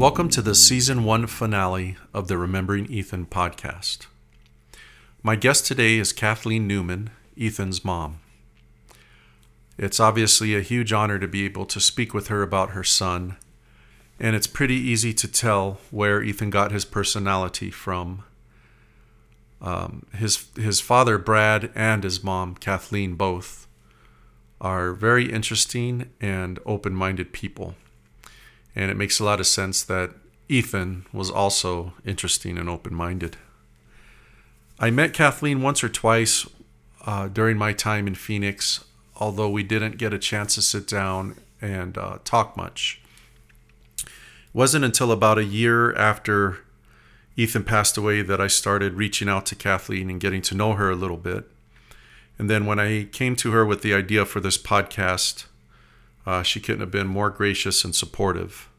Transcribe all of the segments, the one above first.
Welcome to the season one finale of the Remembering Ethan podcast. My guest today is Kathleen Newman, Ethan's mom. It's obviously a huge honor to be able to speak with her about her son, and it's pretty easy to tell where Ethan got his personality from. Um, his his father Brad and his mom Kathleen both are very interesting and open-minded people. And it makes a lot of sense that Ethan was also interesting and open minded. I met Kathleen once or twice uh, during my time in Phoenix, although we didn't get a chance to sit down and uh, talk much. It wasn't until about a year after Ethan passed away that I started reaching out to Kathleen and getting to know her a little bit. And then when I came to her with the idea for this podcast, uh, she couldn't have been more gracious and supportive.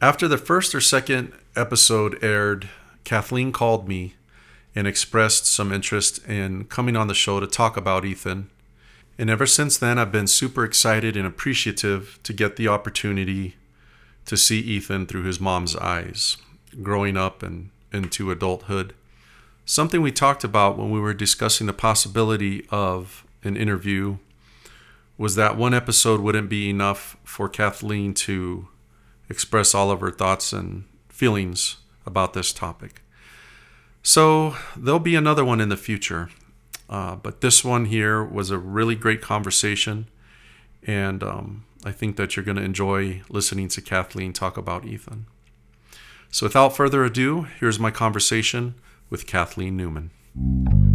After the first or second episode aired, Kathleen called me and expressed some interest in coming on the show to talk about Ethan. And ever since then, I've been super excited and appreciative to get the opportunity to see Ethan through his mom's eyes, growing up and into adulthood. Something we talked about when we were discussing the possibility of an interview was that one episode wouldn't be enough for Kathleen to express all of her thoughts and feelings about this topic. So there'll be another one in the future. Uh, but this one here was a really great conversation. And um, I think that you're going to enjoy listening to Kathleen talk about Ethan. So without further ado, here's my conversation with Kathleen Newman.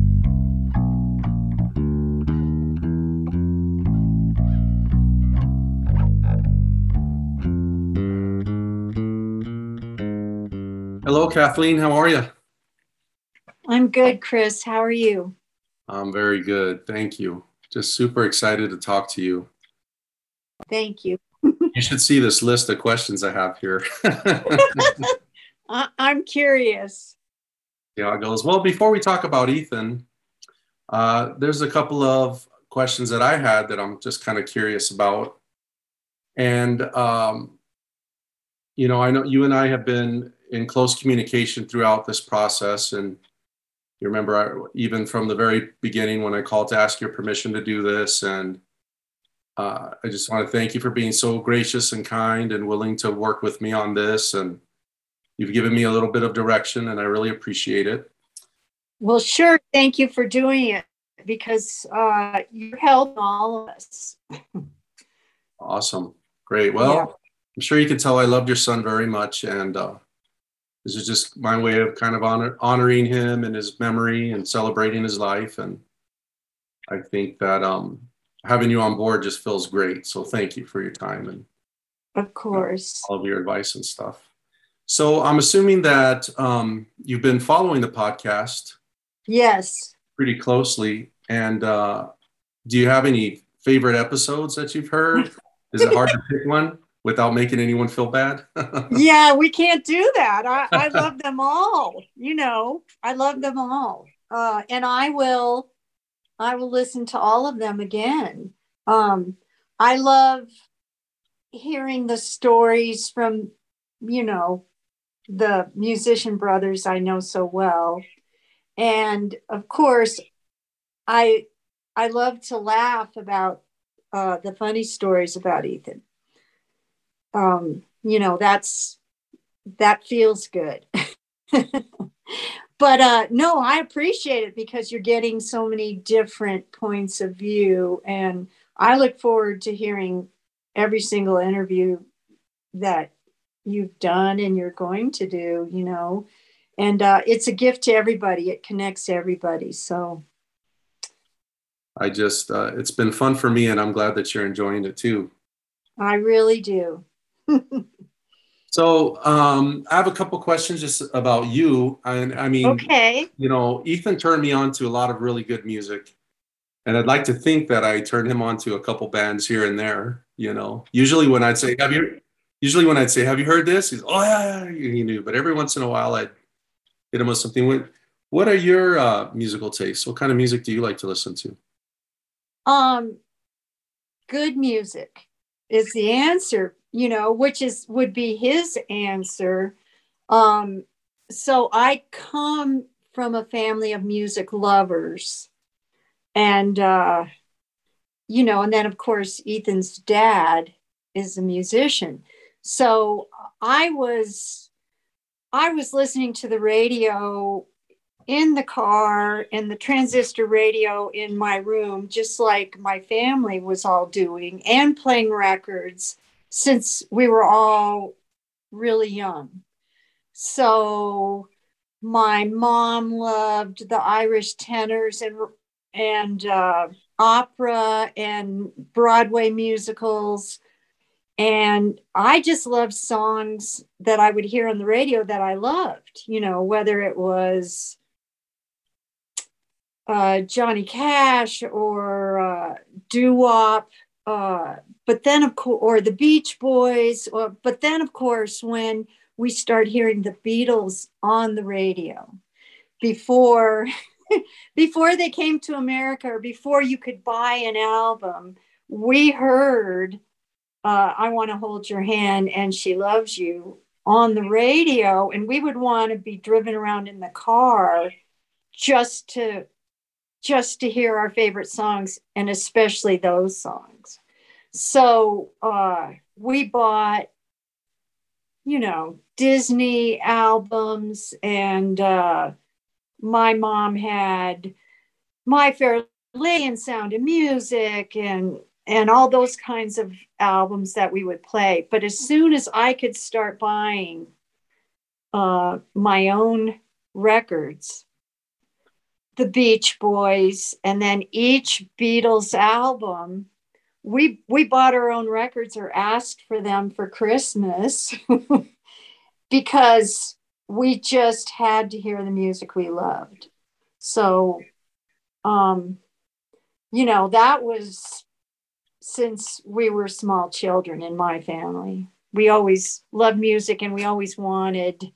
Hello, Kathleen. How are you? I'm good, Chris. How are you? I'm very good. Thank you. Just super excited to talk to you. Thank you. you should see this list of questions I have here. I'm curious. Yeah, it goes. Well, before we talk about Ethan, uh, there's a couple of questions that I had that I'm just kind of curious about. And, um, you know, I know you and I have been in close communication throughout this process. And you remember, I, even from the very beginning when I called to ask your permission to do this. And uh, I just want to thank you for being so gracious and kind and willing to work with me on this. And you've given me a little bit of direction, and I really appreciate it. Well, sure. Thank you for doing it because uh, you helped all of us. awesome. Great. Well, yeah. I'm sure you can tell I loved your son very much. And uh, this is just my way of kind of honor, honoring him and his memory and celebrating his life. And I think that um, having you on board just feels great. So thank you for your time and of course all of your advice and stuff. So I'm assuming that um, you've been following the podcast. Yes. Pretty closely. And uh, do you have any favorite episodes that you've heard? Is it hard to pick one? Without making anyone feel bad? yeah, we can't do that. I, I love them all. You know, I love them all. Uh, and I will, I will listen to all of them again. Um, I love hearing the stories from, you know, the musician brothers I know so well. And of course, I I love to laugh about uh, the funny stories about Ethan um, you know, that's that feels good. but uh, no, I appreciate it because you're getting so many different points of view, and I look forward to hearing every single interview that you've done and you're going to do. You know, and uh, it's a gift to everybody. It connects everybody. So. I just, uh, it's been fun for me, and I'm glad that you're enjoying it too. I really do. so um, I have a couple questions just about you. And I mean, okay. you know, Ethan turned me on to a lot of really good music. And I'd like to think that I turned him on to a couple bands here and there, you know. Usually when I'd say, have you usually when I'd say, have you heard this? He's, oh yeah, yeah, he knew. But every once in a while I'd hit him with something. What are your uh, musical tastes? What kind of music do you like to listen to? Um, good music is the answer you know, which is would be his answer. Um, so I come from a family of music lovers. And, uh, you know, and then of course, Ethan's dad is a musician. So I was, I was listening to the radio in the car and the transistor radio in my room, just like my family was all doing, and playing records since we were all really young. So my mom loved the Irish tenors and and uh, opera and Broadway musicals. And I just loved songs that I would hear on the radio that I loved, you know, whether it was uh, Johnny Cash or uh, doo wop. Uh, but then, of course, or the Beach Boys. Or, but then, of course, when we start hearing the Beatles on the radio before before they came to America or before you could buy an album. We heard uh, I Want to Hold Your Hand and She Loves You on the radio, and we would want to be driven around in the car just to just to hear our favorite songs and especially those songs. So uh, we bought you know, Disney albums, and uh, my mom had My Fair Lady and Sound of Music, and and all those kinds of albums that we would play. But as soon as I could start buying uh, my own records, the Beach Boys, and then each Beatles album we we bought our own records or asked for them for Christmas because we just had to hear the music we loved. So um you know, that was since we were small children in my family. We always loved music and we always wanted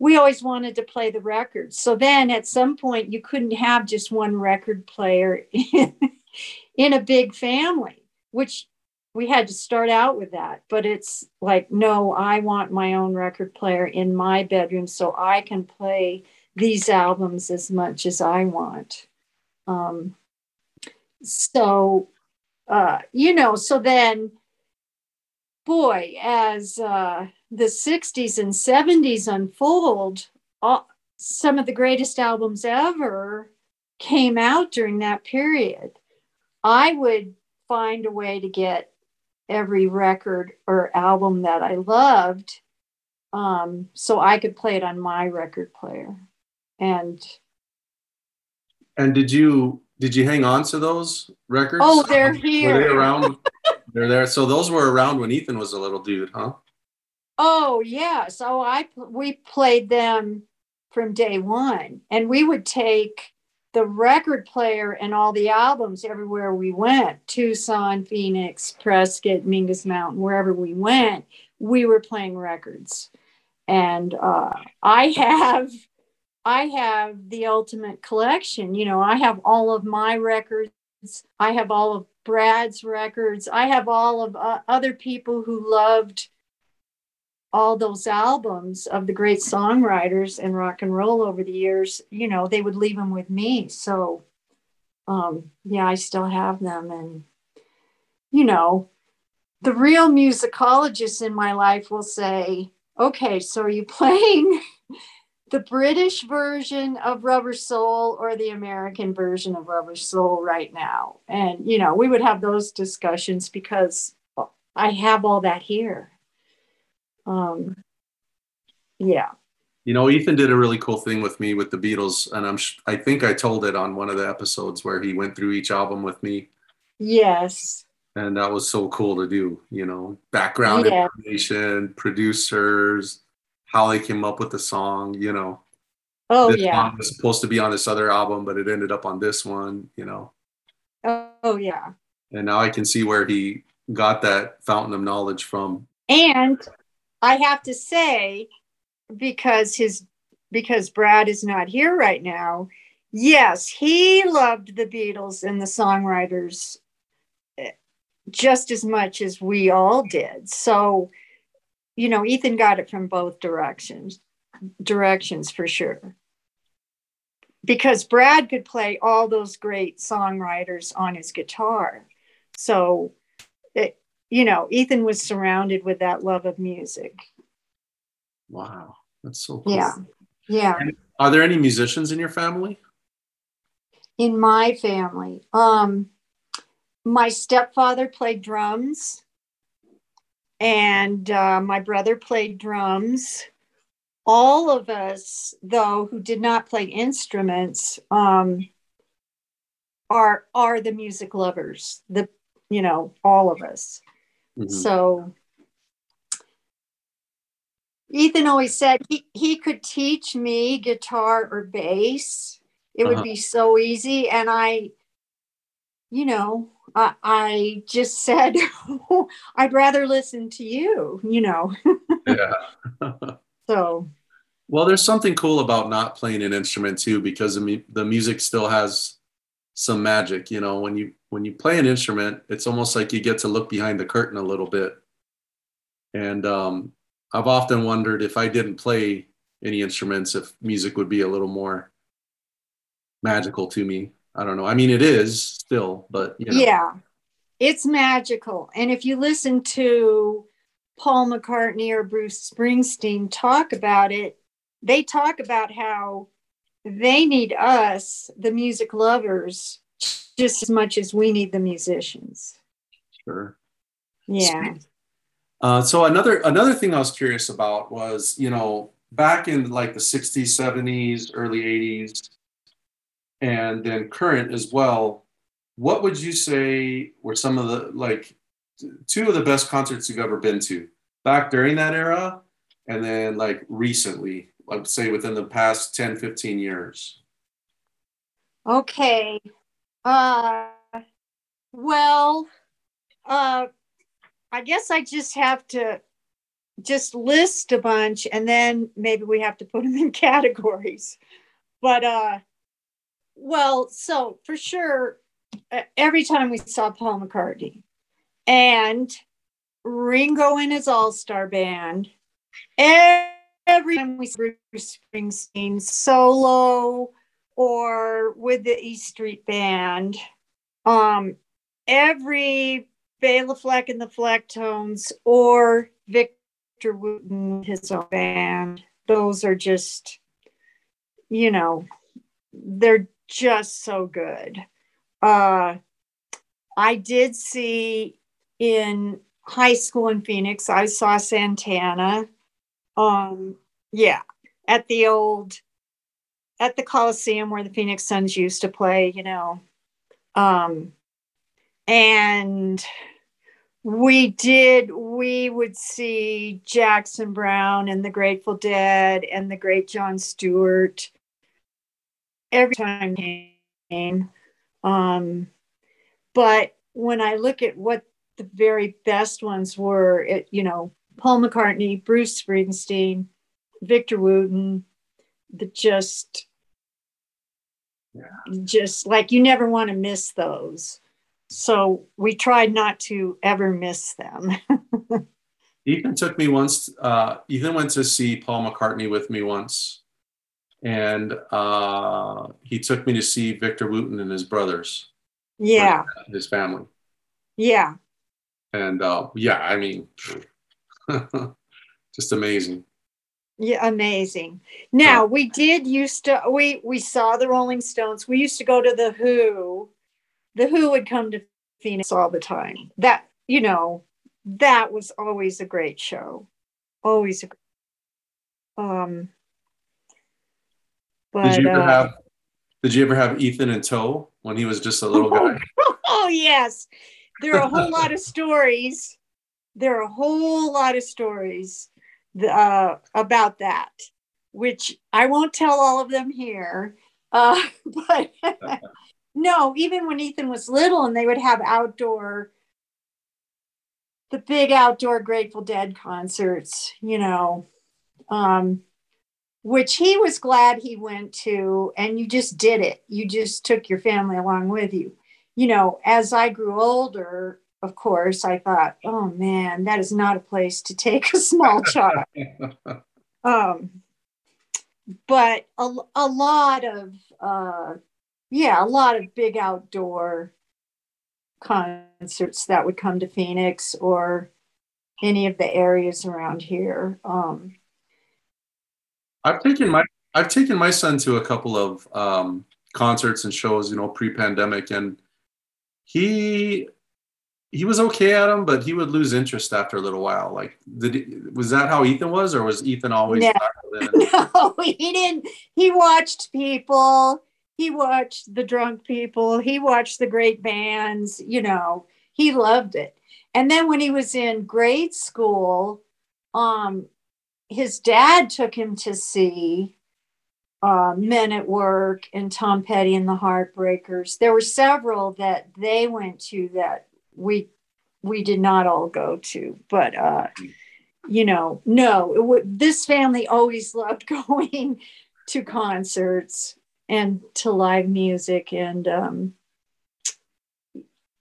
we always wanted to play the records. So then at some point you couldn't have just one record player in a big family, which we had to start out with that. But it's like, no, I want my own record player in my bedroom so I can play these albums as much as I want. Um, so, uh, you know, so then, boy, as uh, the 60s and 70s unfold, all, some of the greatest albums ever came out during that period. I would find a way to get every record or album that I loved um, so I could play it on my record player. And and did you did you hang on to those records? Oh, they're here. Were they around? they're there. So those were around when Ethan was a little dude, huh? Oh yeah. So I we played them from day one, and we would take the record player and all the albums everywhere we went. Tucson phoenix prescott mingus mountain wherever we went we were playing records. And uh, i have i have the ultimate collection. You know i have all of my records. I have all of brad's records. I have all of uh, other people who loved all those albums of the great songwriters and rock and roll over the years, you know, they would leave them with me. So, um, yeah, I still have them. And, you know, the real musicologists in my life will say, okay, so are you playing the British version of Rubber Soul or the American version of Rubber Soul right now? And, you know, we would have those discussions because I have all that here um, yeah. You know, Ethan did a really cool thing with me with the Beatles, and I'm I think I told it on one of the episodes where he went through each album with me. Yes. And that was so cool to do. You know, background yeah. information, producers, how they came up with the song. You know. Oh this yeah. was supposed to be on this other album, but it ended up on this one. You know. Oh yeah. And now I can see where he got that fountain of knowledge from. And I have to say, because his because Brad is not here right now, yes, he loved the Beatles and the songwriters eh, just as much as we all did. So, you know, Ethan got it from both directions, directions for sure. Because Brad could play all those great songwriters on his guitar. So, you know, Ethan was surrounded with that love of music. Wow. That's so cool. Yeah. Yeah. And are there any musicians in your family? In my family, um, my stepfather played drums, and uh, my brother played drums. All of us, though, who did not play instruments, um, are are the music lovers. The you know all of us. Mm-hmm. So Ethan always said he, he could teach me guitar or bass. It uh-huh. would be so easy. And I, you know, I, I just said, I'd rather listen to you, you know. yeah. so. Well, there's something cool about not playing an instrument too, because the, the music still has some magic. You know, when you when you play an instrument, it's almost like you get to look behind the curtain a little bit. And um, I've often wondered if I didn't play any instruments, if music would be a little more magical to me. I don't know. I mean, it is still, but you know. yeah, it's magical. And if you listen to Paul McCartney or Bruce Springsteen talk about it, they talk about how they need us, the music lovers, just as much as we need the musicians. Sure. Yeah. Uh, so another another thing I was curious about was, you know, back in like the 60s, 70s, early 80s, and then current as well, what would you say were some of the like two of the best concerts you've ever been to back during that era and then like recently, like say within the past 10, 15 years? Okay. Uh well, uh I guess I just have to just list a bunch and then maybe we have to put them in categories. But uh well, so for sure every time we saw Paul McCartney and Ringo in his all-star band, every time we saw Bruce Springsteen solo or with the E Street Band, um, every Bela Fleck and the Flecktones or Victor Wooten, his own band. Those are just, you know, they're just so good. Uh, I did see in high school in Phoenix, I saw Santana. Um, yeah, at the old, at the Coliseum where the Phoenix Suns used to play, you know. Um, and we did we would see jackson browne and the grateful dead and the great John stewart every time came um, but when i look at what the very best ones were it, you know paul mccartney bruce springsteen victor wooten the just yeah. just like you never want to miss those so we tried not to ever miss them. Ethan took me once. Uh, Ethan went to see Paul McCartney with me once, and uh, he took me to see Victor Wooten and his brothers. Yeah, his family. Yeah. And uh, yeah, I mean, just amazing. Yeah, amazing. Now we did used to we we saw the Rolling Stones. We used to go to the Who the Who would come to Phoenix all the time. That, you know, that was always a great show. Always a um but did you ever uh, have did you ever have Ethan in tow when he was just a little guy? oh yes. There are a whole lot of stories. There are a whole lot of stories uh, about that, which I won't tell all of them here. Uh, but no, even when Ethan was little and they would have outdoor, the big outdoor Grateful Dead concerts, you know, um, which he was glad he went to, and you just did it. You just took your family along with you. You know, as I grew older, of course, I thought, oh man, that is not a place to take a small child. um, but a, a lot of, uh, yeah, a lot of big outdoor concerts that would come to Phoenix or any of the areas around here. Um, I've taken my I've taken my son to a couple of um, concerts and shows, you know, pre-pandemic, and he he was okay at them, but he would lose interest after a little while. Like, did he, was that how Ethan was, or was Ethan always? No, no he didn't. He watched people. He watched the drunk people. He watched the great bands. You know, he loved it. And then when he was in grade school, um, his dad took him to see uh, Men at Work and Tom Petty and the Heartbreakers. There were several that they went to that we we did not all go to, but uh, you know, no, w- this family always loved going to concerts and to live music and um,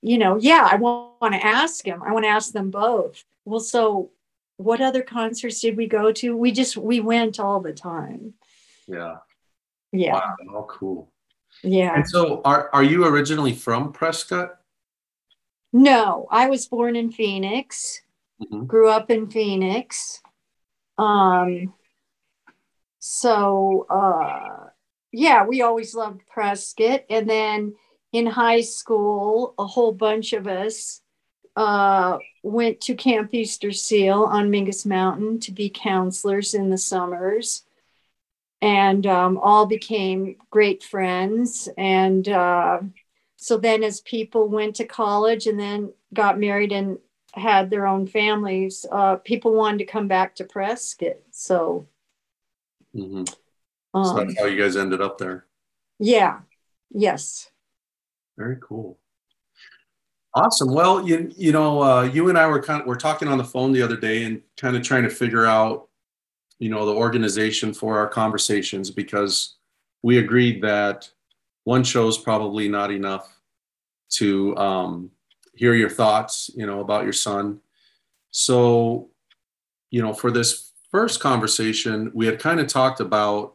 you know, yeah, I want to ask him. I want to ask them both. Well, so what other concerts did we go to? We just we went all the time. Yeah. Yeah. Wow, oh, cool. Yeah. And so, are are you originally from Prescott? No, I was born in Phoenix. Mm-hmm. Grew up in Phoenix. Um. So, uh, yeah, we always loved Prescott, and then in high school, a whole bunch of us uh, went to Camp Easter Seal on Mingus Mountain to be counselors in the summers and um, all became great friends. And uh, so then, as people went to college and then got married and had their own families, uh, people wanted to come back to Prescott. So, mm-hmm. um, so that's how you guys ended up there. Yeah. Yes. Very cool. Awesome. Well, you you know, uh, you and I were kind of we're talking on the phone the other day and kind of trying to figure out you know the organization for our conversations because we agreed that one show is probably not enough to um, hear your thoughts you know about your son. So you know for this first conversation we had kind of talked about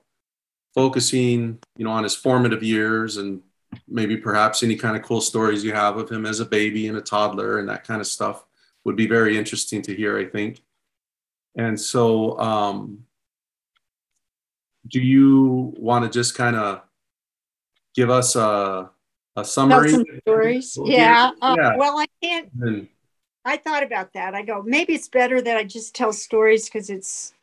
focusing you know on his formative years and maybe perhaps any kind of cool stories you have of him as a baby and a toddler and that kind of stuff would be very interesting to hear i think. And so, um, do you want to just kind of give us a, a summary? Some stories. Yeah. Uh, yeah. Well, I can't. And, I thought about that. I go, maybe it's better that I just tell stories because it's,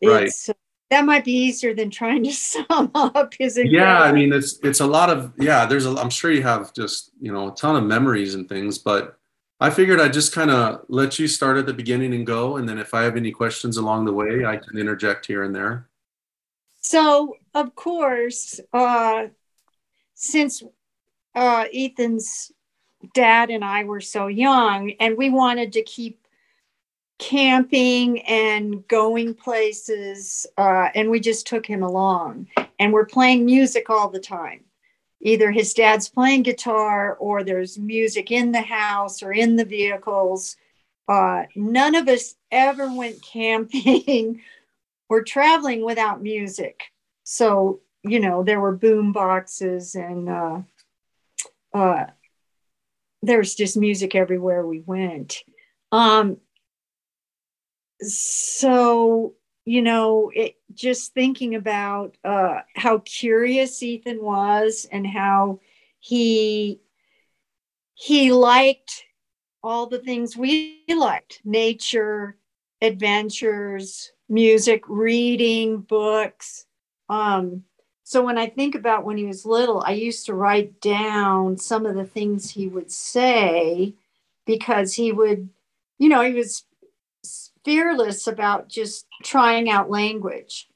it's right. Uh, that might be easier than trying to sum up his. Yeah, I mean, it's it's a lot of yeah. There's a, I'm sure you have just you know a ton of memories and things, but I figured I'd just kind of let you start at the beginning and go. And then if I have any questions along the way, I can interject here and there. So, of course, uh, since uh, Ethan's dad and I were so young and we wanted to keep camping and going places, uh, and we just took him along. And we're playing music all the time either his dad's playing guitar or there's music in the house or in the vehicles. Uh, none of us ever went camping or traveling without music. So, you know, there were boom boxes and uh, uh, there's just music everywhere we went. Um, so you know, it, just thinking about uh, how curious Ethan was and how he he liked all the things we liked nature adventures music reading books um, so when i think about when he was little i used to write down some of the things he would say because he would you know he was fearless about just trying out language,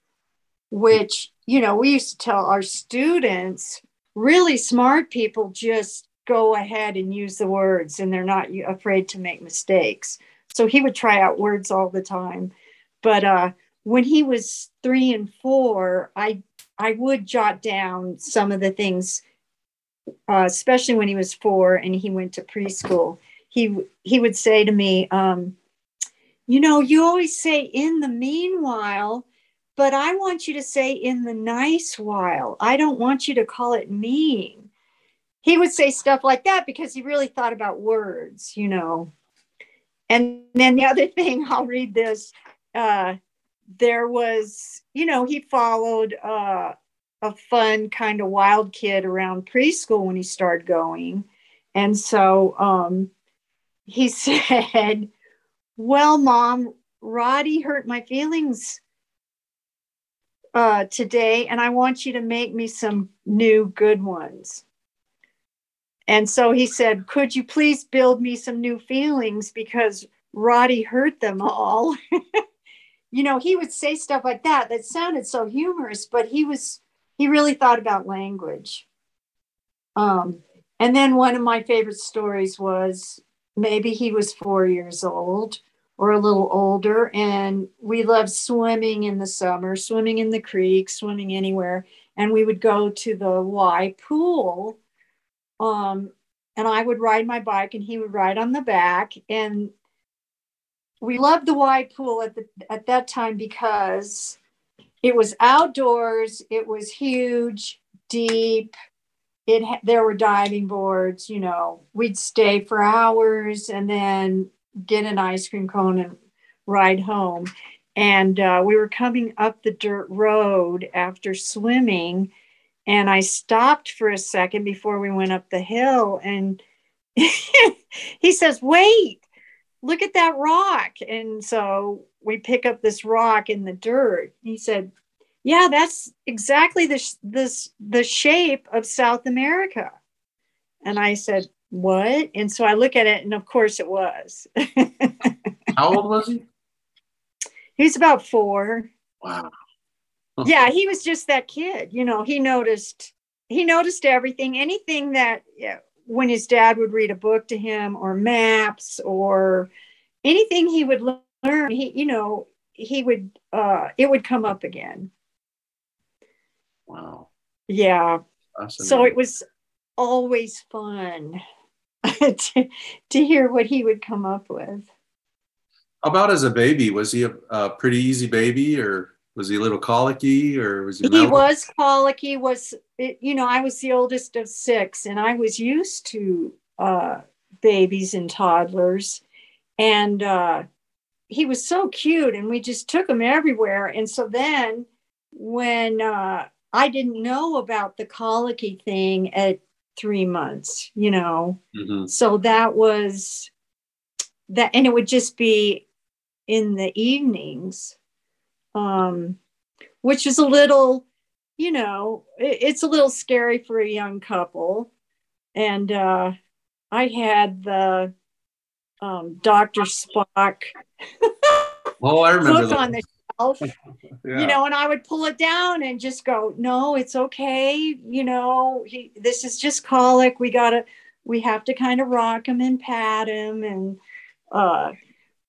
which, you know, we used to tell our students, really smart people just go ahead and use the words and they're not afraid to make mistakes. So he would try out words all the time. But uh, when he was three and four, I I would jot down some of the things, uh, especially when he was four and he went to preschool he he would say to me, um, you know, you always say in the meanwhile, but I want you to say in the nice while. I don't want you to call it mean. He would say stuff like that because he really thought about words, you know. And then the other thing, I'll read this. Uh, there was, you know, he followed uh, a fun kind of wild kid around preschool when he started going. And so um, he said, Well, mom, Roddy hurt my feelings uh, today, and I want you to make me some new good ones. And so he said, Could you please build me some new feelings because Roddy hurt them all? you know, he would say stuff like that that sounded so humorous, but he was, he really thought about language. Um, and then one of my favorite stories was maybe he was four years old or a little older, and we loved swimming in the summer, swimming in the creek, swimming anywhere. And we would go to the Y pool. Um, and I would ride my bike and he would ride on the back. And we loved the Y pool at the at that time because it was outdoors, it was huge, deep, it there were diving boards you know we'd stay for hours and then get an ice cream cone and ride home. And uh, we were coming up the dirt road after swimming and i stopped for a second before we went up the hill and he says wait look at that rock and so we pick up this rock in the dirt he said yeah, that's exactly the this the shape of South America. And I said, what? And so I look at it, and of course it was. How old was he? He's about four. Wow. yeah, he was just that kid. You know, he noticed he noticed everything. Anything that yeah, when his dad would read a book to him, or maps, or anything he would learn, he you know he would uh, it would come up again. Wow. Yeah. So it was always fun to, to hear what he would come up with. About as a baby, was he a, a pretty easy baby or was he a little colicky or was he? He was colicky. Was you know I was the oldest of six, and I was used to uh, babies and toddlers, and uh, he was so cute, and we just took him everywhere. And so then when uh, I didn't know about the colicky thing at three months, you know. Mm-hmm. So that was that, and it would just be in the evenings, um, which is a little, you know, it, it's a little scary for a young couple. And uh, I had the um, Dr. Spock. oh, I remember book on the yeah. you know, and I would pull it down and just go, no, it's okay. You know, he, this is just colic. We gotta, we have to kind of rock him and pat him. And, uh,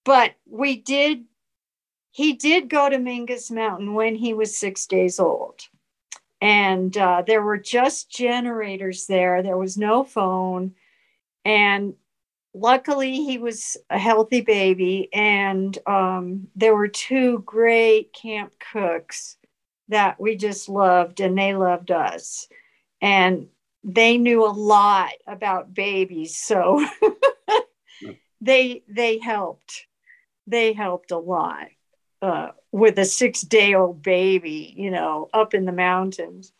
but we did, he did go to Mingus Mountain when he was six days old. And uh, there were just generators there. There was no phone. And luckily he was a healthy baby and um, there were two great camp cooks that we just loved and they loved us and they knew a lot about babies so they they helped they helped a lot uh, with a six day old baby you know up in the mountains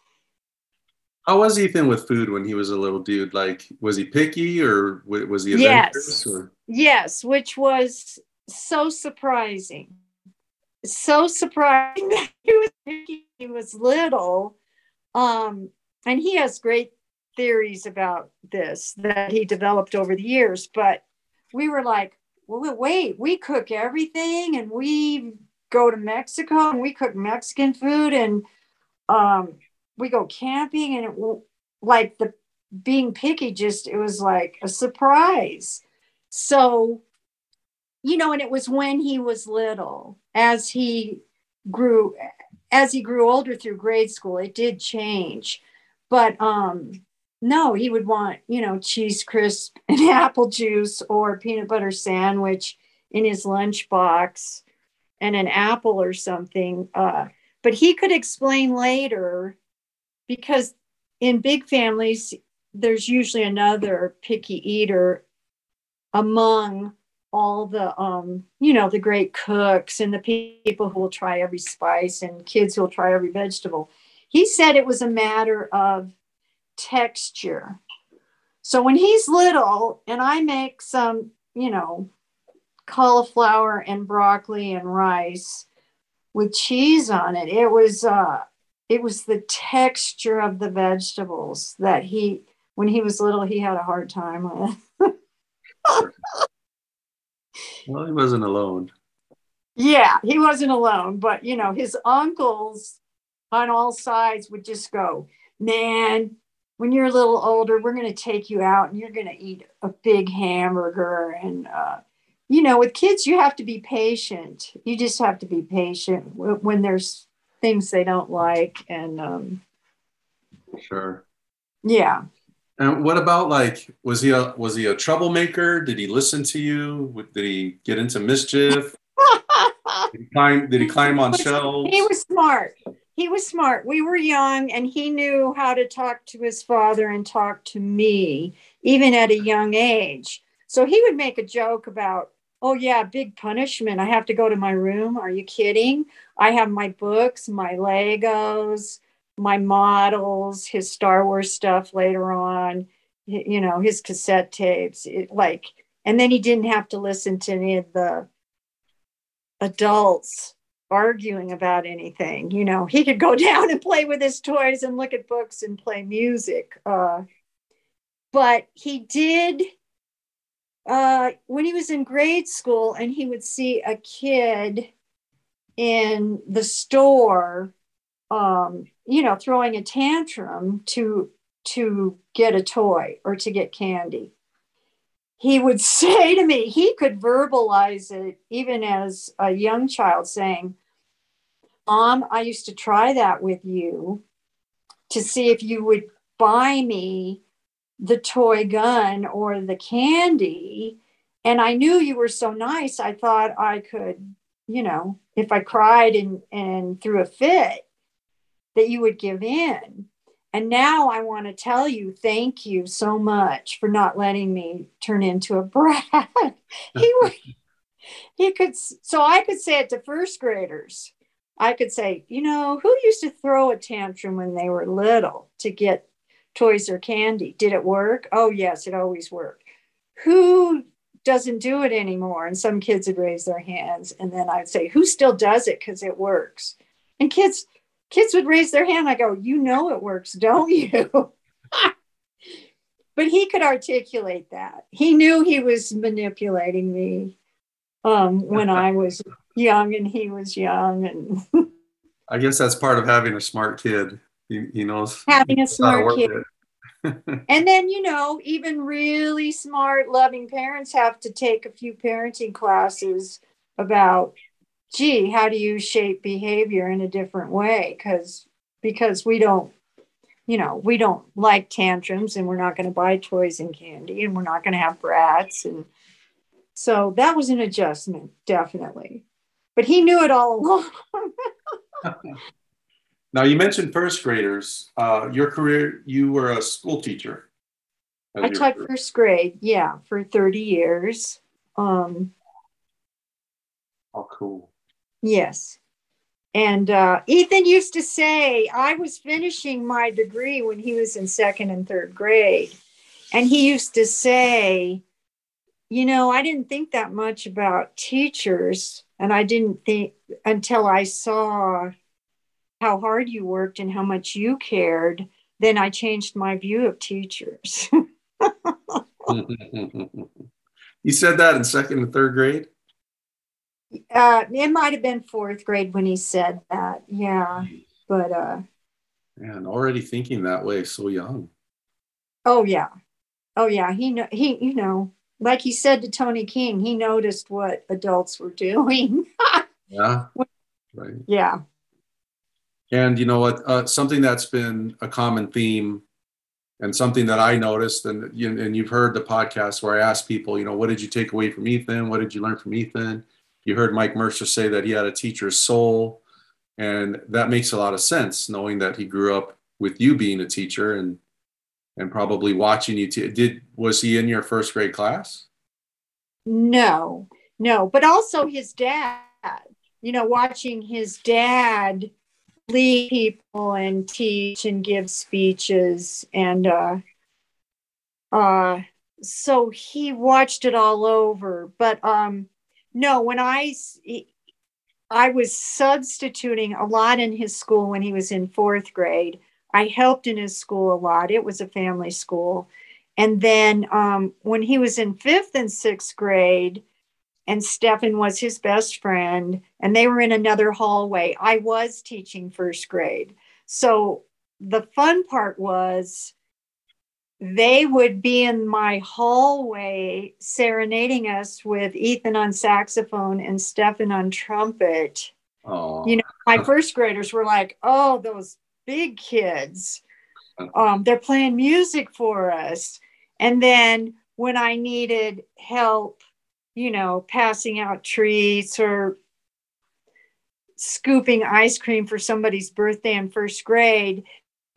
how was Ethan with food when he was a little dude? Like, was he picky or was he yes, or? yes, which was so surprising, so surprising that he was picky. He was little, um, and he has great theories about this that he developed over the years. But we were like, well, wait, we cook everything, and we go to Mexico and we cook Mexican food, and um, we go camping and it like the being picky just it was like a surprise. So you know and it was when he was little as he grew as he grew older through grade school it did change. But um no, he would want, you know, cheese crisp and apple juice or peanut butter sandwich in his lunchbox and an apple or something. Uh, but he could explain later because in big families, there's usually another picky eater among all the um you know the great cooks and the people who will try every spice and kids who will try every vegetable he said it was a matter of texture so when he's little and i make some you know cauliflower and broccoli and rice with cheese on it it was uh it was the texture of the vegetables that he when he was little he had a hard time with well, he wasn't alone. Yeah, he wasn't alone, but you know, his uncles on all sides would just go, Man, when you're a little older, we're going to take you out and you're going to eat a big hamburger. And, uh, you know, with kids, you have to be patient. You just have to be patient when there's things they don't like. And, um, sure. Yeah. And what about like was he a was he a troublemaker? Did he listen to you? Did he get into mischief? did, he climb, did he climb on shelves? He was smart. He was smart. We were young and he knew how to talk to his father and talk to me, even at a young age. So he would make a joke about, oh, yeah, big punishment. I have to go to my room. Are you kidding? I have my books, my Legos, my models, his Star Wars stuff later on, you know, his cassette tapes, it, like, and then he didn't have to listen to any of the adults arguing about anything. You know, he could go down and play with his toys and look at books and play music. Uh, but he did uh, when he was in grade school and he would see a kid in the store um, you know, throwing a tantrum to to get a toy or to get candy. He would say to me, he could verbalize it even as a young child, saying, Mom, I used to try that with you to see if you would buy me the toy gun or the candy. And I knew you were so nice. I thought I could, you know, if I cried and, and threw a fit, that you would give in. And now I want to tell you, thank you so much for not letting me turn into a brat. he would, he could, so I could say it to first graders. I could say, you know, who used to throw a tantrum when they were little to get toys or candy? Did it work? Oh, yes, it always worked. Who doesn't do it anymore? And some kids would raise their hands. And then I'd say, who still does it because it works? And kids, kids would raise their hand. I go, you know it works, don't you? but he could articulate that. He knew he was manipulating me um, when I was young and he was young. And I guess that's part of having a smart kid. He, he knows having a smart kid. And then, you know, even really smart, loving parents have to take a few parenting classes about gee, how do you shape behavior in a different way? Because because we don't, you know, we don't like tantrums and we're not going to buy toys and candy and we're not going to have brats. And so that was an adjustment, definitely. But he knew it all along. now you mentioned first graders. Uh, your career, you were a school teacher. I taught career. first grade, yeah, for 30 years. Um, oh, cool. Yes. And uh, Ethan used to say, I was finishing my degree when he was in second and third grade. And he used to say, You know, I didn't think that much about teachers. And I didn't think until I saw how hard you worked and how much you cared. Then I changed my view of teachers. you said that in second and third grade? Uh, it might have been fourth grade when he said that. Yeah, but uh, man, already thinking that way so young. Oh yeah, oh yeah. He know he you know like he said to Tony King, he noticed what adults were doing. yeah, right. Yeah. And you know what? Uh, something that's been a common theme and something that I noticed, and you and you've heard the podcast where I ask people, you know, what did you take away from Ethan? What did you learn from Ethan? You heard Mike Mercer say that he had a teacher's soul, and that makes a lot of sense, knowing that he grew up with you being a teacher and and probably watching you. T- did was he in your first grade class? No, no, but also his dad. You know, watching his dad lead people and teach and give speeches and uh uh so he watched it all over. But um no when i i was substituting a lot in his school when he was in fourth grade. I helped in his school a lot. It was a family school. And then um, when he was in fifth and sixth grade and Stefan was his best friend, and they were in another hallway. I was teaching first grade. So the fun part was they would be in my hallway serenading us with Ethan on saxophone and Stefan on trumpet. Oh. You know, my first graders were like, oh, those big kids. Um, they're playing music for us. And then when I needed help you know, passing out treats or scooping ice cream for somebody's birthday in first grade,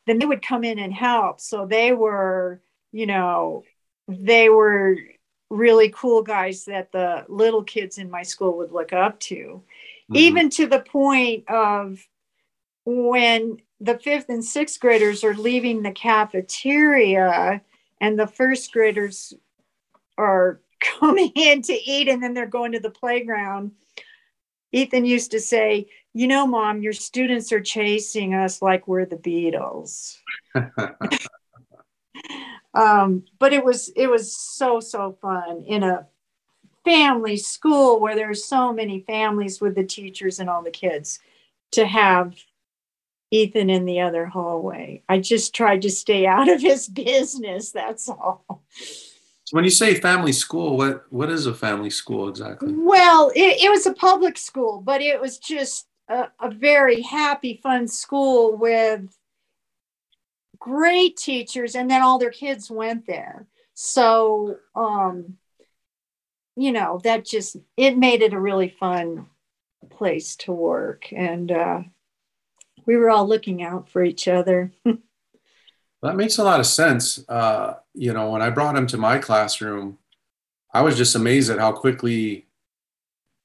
then they would come in and help. So they were, you know, they were really cool guys that the little kids in my school would look up to, mm-hmm. even to the point of when the fifth and sixth graders are leaving the cafeteria and the first graders are coming in to eat and then they're going to the playground. Ethan used to say, You know, mom, your students are chasing us like we're the Beatles. um, but it was it was so so fun in a family school where there's so many families with the teachers and all the kids to have Ethan in the other hallway. I just tried to stay out of his business. That's all. When you say family school, what what is a family school exactly? Well, it, it was a public school, but it was just a, a very happy, fun school with great teachers, and then all their kids went there. So, um, you know, that just it made it a really fun place to work, and uh, we were all looking out for each other. That makes a lot of sense. Uh, you know, when I brought him to my classroom, I was just amazed at how quickly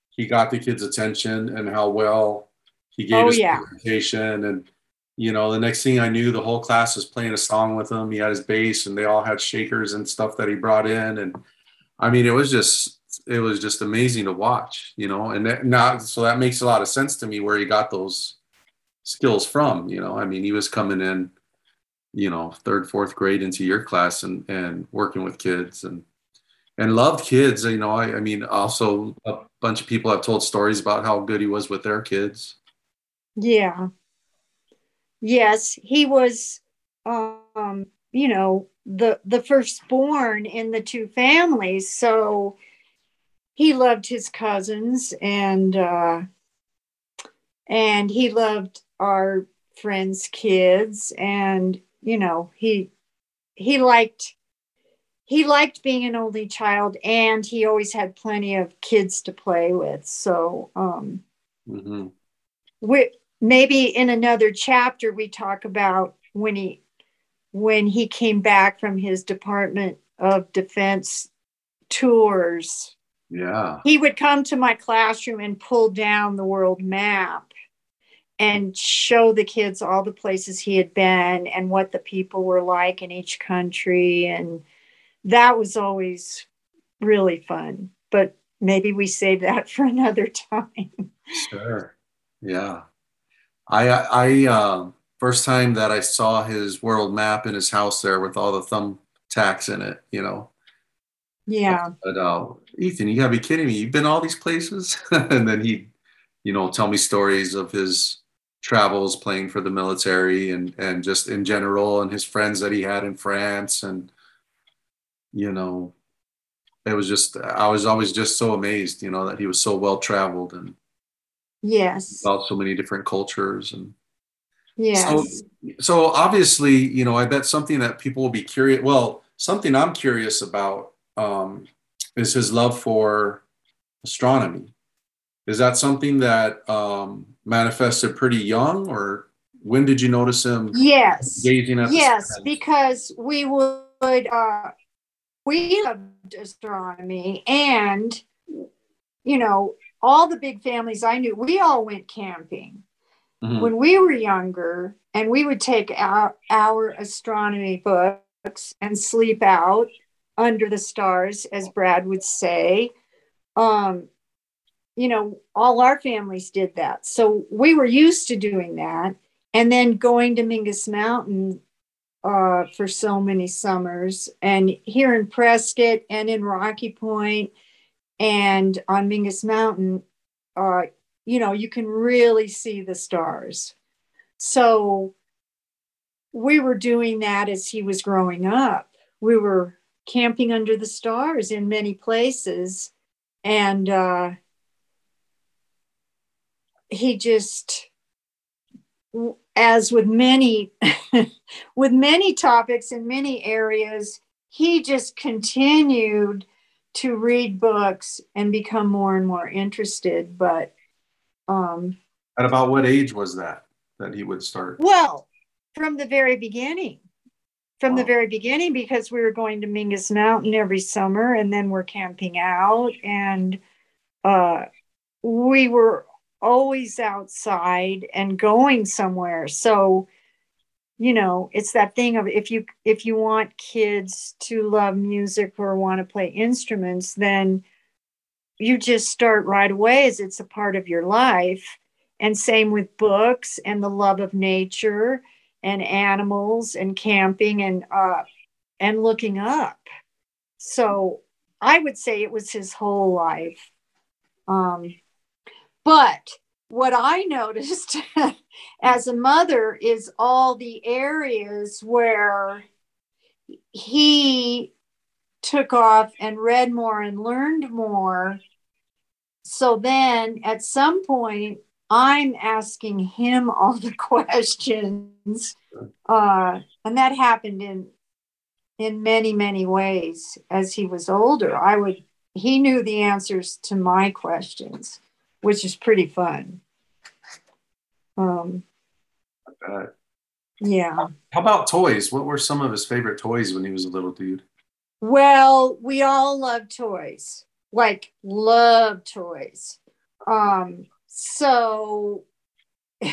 he got the kids' attention and how well he gave oh, his yeah. presentation. And, you know, the next thing I knew, the whole class was playing a song with him. He had his bass and they all had shakers and stuff that he brought in. And I mean, it was just, it was just amazing to watch, you know, and that, now, so that makes a lot of sense to me where he got those skills from, you know, I mean, he was coming in, you know third fourth grade into your class and and working with kids and and loved kids you know I, I mean also a bunch of people have told stories about how good he was with their kids. Yeah. Yes he was um you know the the firstborn in the two families so he loved his cousins and uh and he loved our friends kids and you know he he liked he liked being an only child and he always had plenty of kids to play with. So um mm-hmm. we maybe in another chapter we talk about when he when he came back from his department of defense tours. Yeah. He would come to my classroom and pull down the world map and show the kids all the places he had been and what the people were like in each country. And that was always really fun but maybe we save that for another time. Sure. Yeah. I i uh, first time that i saw his world map in his house there with all the thumbtacks in it you know? Yeah. But uh, ethan you gotta be kidding me. You've been all these places? And then he you know tell me stories of his travels playing for the military and and just in general and his friends that he had in France and you know it was just I was always just so amazed you know that he was so well traveled and yes about so many different cultures and Yes. So, so obviously, you know, I bet something that people will be curious. Well, something I'm curious about um, is his love for astronomy. Is that something that um, manifested pretty young, or when did you notice him yes. gazing at? Yes, because we would uh we loved astronomy and you know, all the big families I knew, we all went camping Mhm. when we were younger and we would take our, our astronomy books and sleep out under the stars as brad would say um, you know all our families did that so we were used to doing that and then going to mingus mountain uh, for so many summers and here in prescott and in rocky point and on mingus mountain uh, you know, you can really see the stars. So we were doing that as he was growing up. We were camping under the stars in many places. And uh, he just, as with many, with many topics in many areas, he just continued to read books and become more and more interested. But um, At about what age was that that he would start? well, from the very beginning, from the very beginning, because we were going to Mingus Mountain every summer and then we're camping out and uh, we were always outside and going somewhere. So, you know, it's that thing of if you if you want kids to love music or want to play instruments, then you just start right away as it's a part of your life. And same with books and the love of nature and animals and camping and uh and looking up. So I would say it was his whole life. Um but what I noticed as a mother is all the areas where he took off and read more and learned more. So then at some point, I'm asking him all the questions. Uh, and that happened in in many, many ways as he was older. I would he knew the answers to my questions, which is pretty fun. Um, Uh, yeah. how about toys? What were some of his favorite toys when he was a little dude? Well, we all love toys, like love toys. Um, so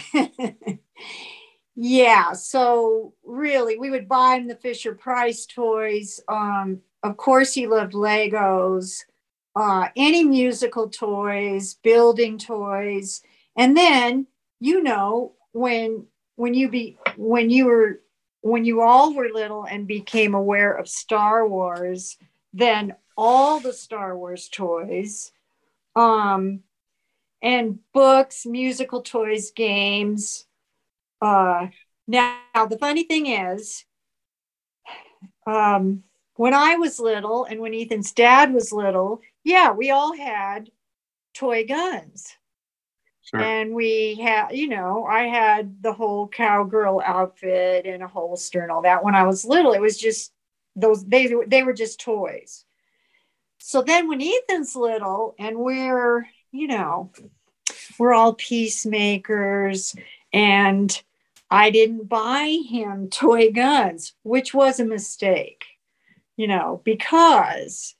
yeah, so really we would buy him the Fisher Price toys. Um, of course he loved Legos, uh, any musical toys, building toys, and then you know when when you be when you were when you all were little and became aware of Star Wars, then all the Star Wars toys, um, and books, musical toys, games. Uh, now, the funny thing is, um, when I was little and when Ethan's dad was little, yeah, we all had toy guns. Sure. and we had you know i had the whole cowgirl outfit and a holster and all that when i was little. It was just those they, they were just toys. So then when ethan's little and we're you know we're all peacemakers and i didn't buy him toy guns which was a mistake you know because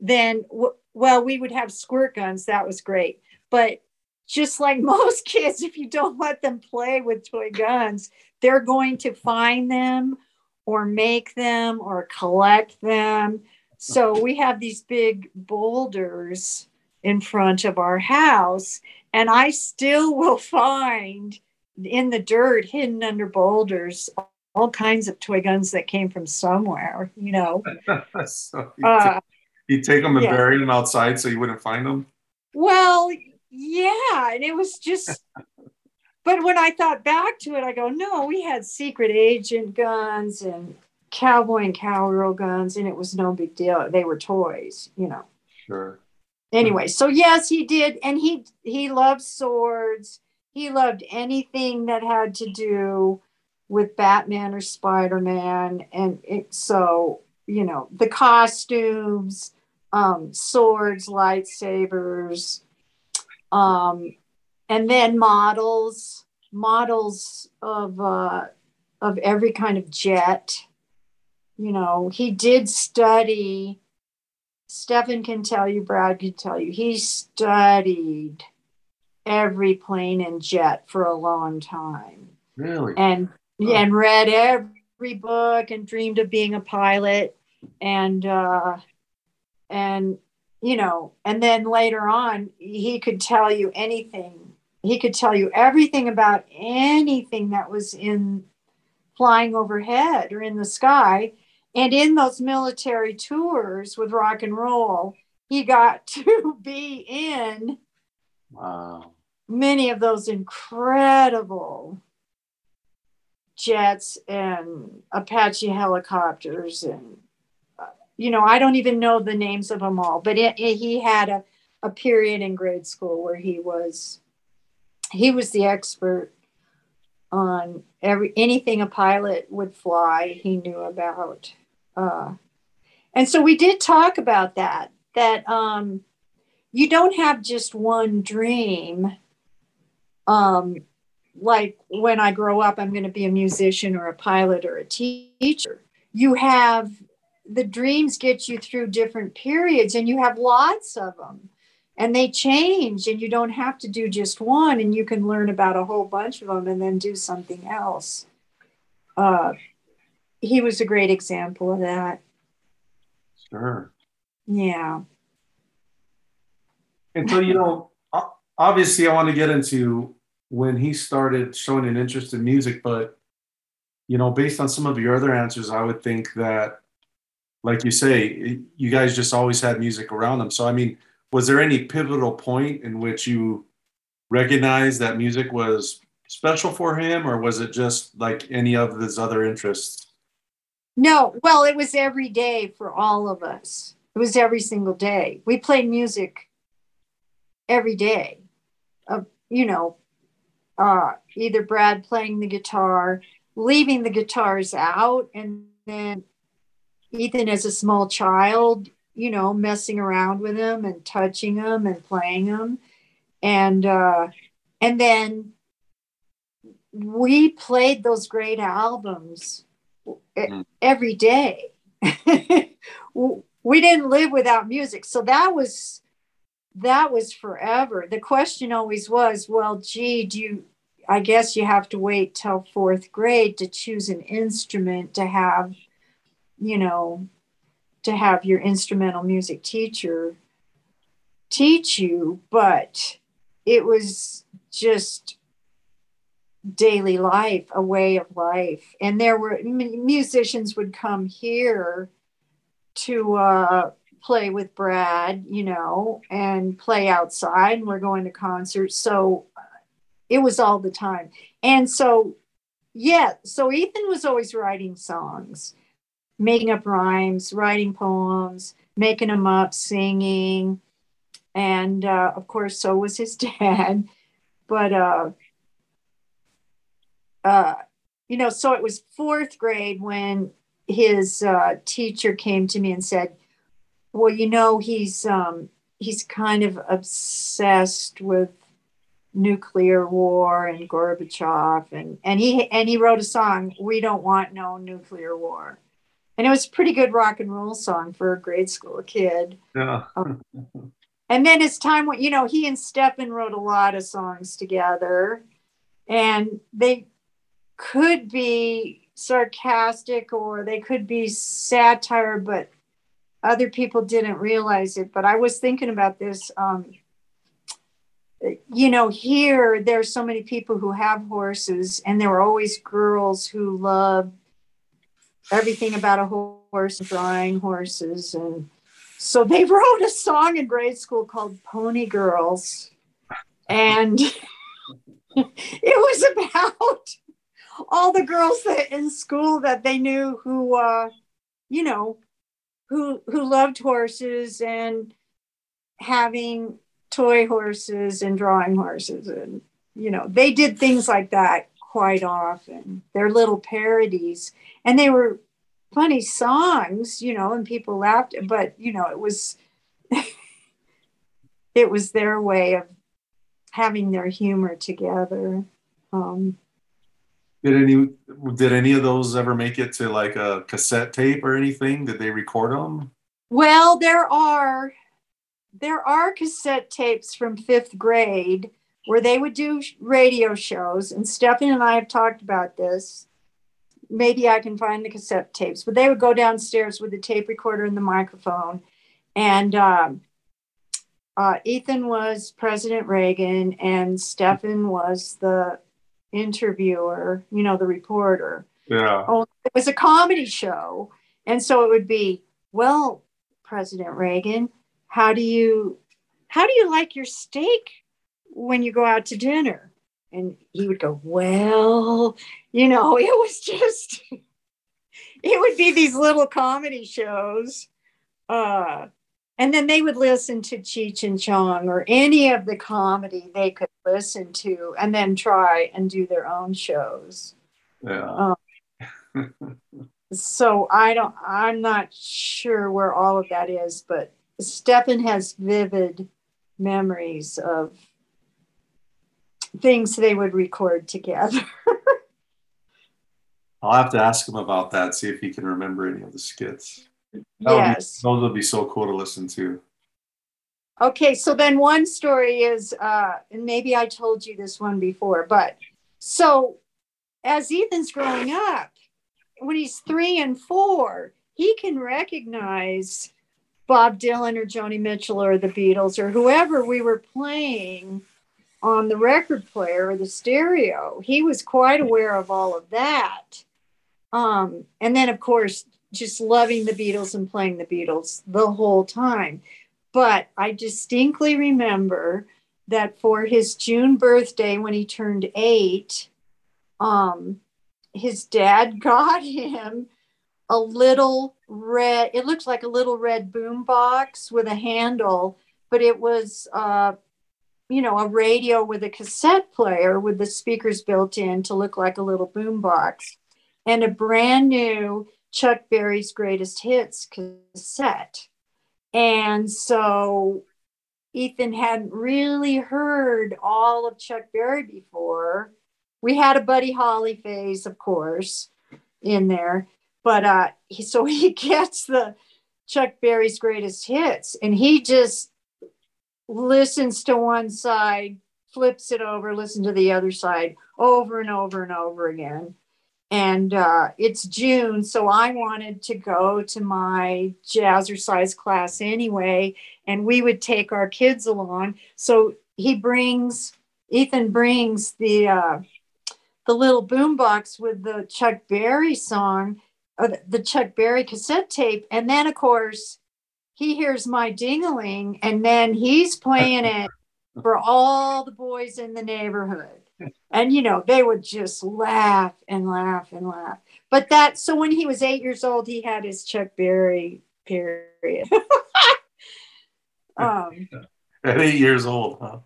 then w- well we would have squirt guns that was great but just like most kids, if you don't let them play with toy guns, they're going to find them or make them or collect them. So we have these big boulders in front of our house, and I still will find in the dirt, hidden under boulders, all kinds of toy guns that came from somewhere, you know. so Uh, you take them and yeah. bury them outside so you wouldn't find them. Well, yeah, and it was just. but when I thought back to it, I go, no, we had secret agent guns and cowboy and cowgirl guns, and it was no big deal. They were toys, you know. Sure. Anyway, so yes, he did, and he he loved swords. he loved anything that had to do with Batman or Spider Man. And it, so, you know, the costumes, um, swords, lightsabers, um, and then models, models of, uh, of every kind of jet. You know, he did study. Stefan can tell you, Brad can tell you, he studied every plane and jet for a long time. Really? And oh. and read every book and dreamed of being a pilot. And uh and you know and then later on he could tell you anything. He could tell you everything about anything that was in flying overhead or in the sky. And in those military tours with rock and roll he got to be in wow. many of those incredible jets and Apache helicopters and you know I don't even know the names of them all but it, it, he had a, a period in grade school where he was he was the expert on every anything a pilot would fly he knew about uh, and so we did talk about that that um, you don't have just one dream um, like when I grow up, I'm going to be a musician or a pilot or a teacher. You have the dreams get you through different periods, and you have lots of them, and they change, and you don't have to do just one, and you can learn about a whole bunch of them and then do something else. Uh, he was a great example of that. Sure. Yeah. And so, you know, obviously, I want to get into when he started showing an interest in music, but you know, based on some of your other answers, I would think that, like you say, you guys just always had music around them. So, I mean, was there any pivotal point in which you recognized that music was special for him, or was it just like any of his other interests? No, well, it was every day for all of us. It was every single day. We played music every day. Uh, you know, uh, either Brad playing the guitar, leaving the guitars out, and then Ethan as a small child, you know, messing around with them and touching them and playing them, and uh, and then we played those great albums mm. every day. we didn't live without music, so that was that was forever. The question always was, well, gee, do you, I guess you have to wait till fourth grade to choose an instrument to have, you know, to have your instrumental music teacher teach you. But it was just daily life, a way of life. And there were musicians would come here to, uh, play with Brad, you know, and play outside. And we're going to concerts. So uh, it was all the time. And so, yeah, so Ethan was always writing songs, making up rhymes, writing poems, making them up, singing. And uh, of course, so was his dad. But, uh, uh, you know, so it was fourth grade when his uh, teacher came to me and said, well, you know, he's um, he's kind of obsessed with nuclear war and Gorbachev, and and he and he wrote a song, "We Don't Want No Nuclear War," and it was a pretty good rock and roll song for a grade school kid. Yeah. um, and then as time went, you know, he and Stefan wrote a lot of songs together, and they could be sarcastic or they could be satire, but other people didn't realize it, but I was thinking about this. Um, you know, here there's so many people who have horses, and there were always girls who loved everything about a horse, drawing horses, and so they wrote a song in grade school called Pony Girls, and it was about all the girls that in school that they knew who, uh, you know, who who loved horses and having toy horses and drawing horses and you know, they did things like that quite often. They're little parodies, and they were funny songs, you know, and people laughed, but you know, it was it was their way of having their humor together. Um, did any did any of those ever make it to like a cassette tape or anything? Did they record them? Well, there are there are cassette tapes from fifth grade where they would do radio shows, and Stephanie and I have talked about this. Maybe I can find the cassette tapes, but they would go downstairs with the tape recorder and the microphone, and um, uh, Ethan was President Reagan, and Stefan was the interviewer, you know, the reporter. Yeah. Oh, it was a comedy show. And so it would be, well, President Reagan, how do you how do you like your steak when you go out to dinner? And he would go, Well, you know, it was just it would be these little comedy shows. Uh and then they would listen to Cheech and Chong or any of the comedy they could listen to and then try and do their own shows. Yeah. Um, so I don't, I'm not sure where all of that is, but Stefan has vivid memories of things they would record together. I'll have to ask him about that, see if he can remember any of the skits. That yes. Would be, those would be so cool to listen to. Okay, so then one story is, uh, and maybe I told you this one before, but so as Ethan's growing up, when he's three and four, he can recognize Bob Dylan or Joni Mitchell or the Beatles or whoever we were playing on the record player or the stereo. He was quite aware of all of that. Um, and then, of course, just loving the Beatles and playing the Beatles the whole time. But I distinctly remember that for his June birthday, when he turned eight, um, his dad got him a little red, it looked like a little red boom box with a handle, but it was, uh, you know, a radio with a cassette player with the speakers built in to look like a little boom box and a brand new Chuck Berry's greatest hits cassette. And so Ethan hadn't really heard all of Chuck Berry before. We had a Buddy Holly phase, of course, in there, but uh, he, so he gets the Chuck Berry's greatest hits, and he just listens to one side, flips it over, listen to the other side over and over and over again and uh, it's June, so I wanted to go to my jazzercise class anyway, and we would take our kids along. So he brings Ethan brings the uh, the little boombox with the Chuck Berry song, uh, the Chuck Berry cassette tape, and then of course he hears my dingling, and then he's playing it for all the boys in the neighborhood and you know they would just laugh and laugh and laugh. But that so when he was eight years old he had his chuck berry period. Um, at eight years old huh?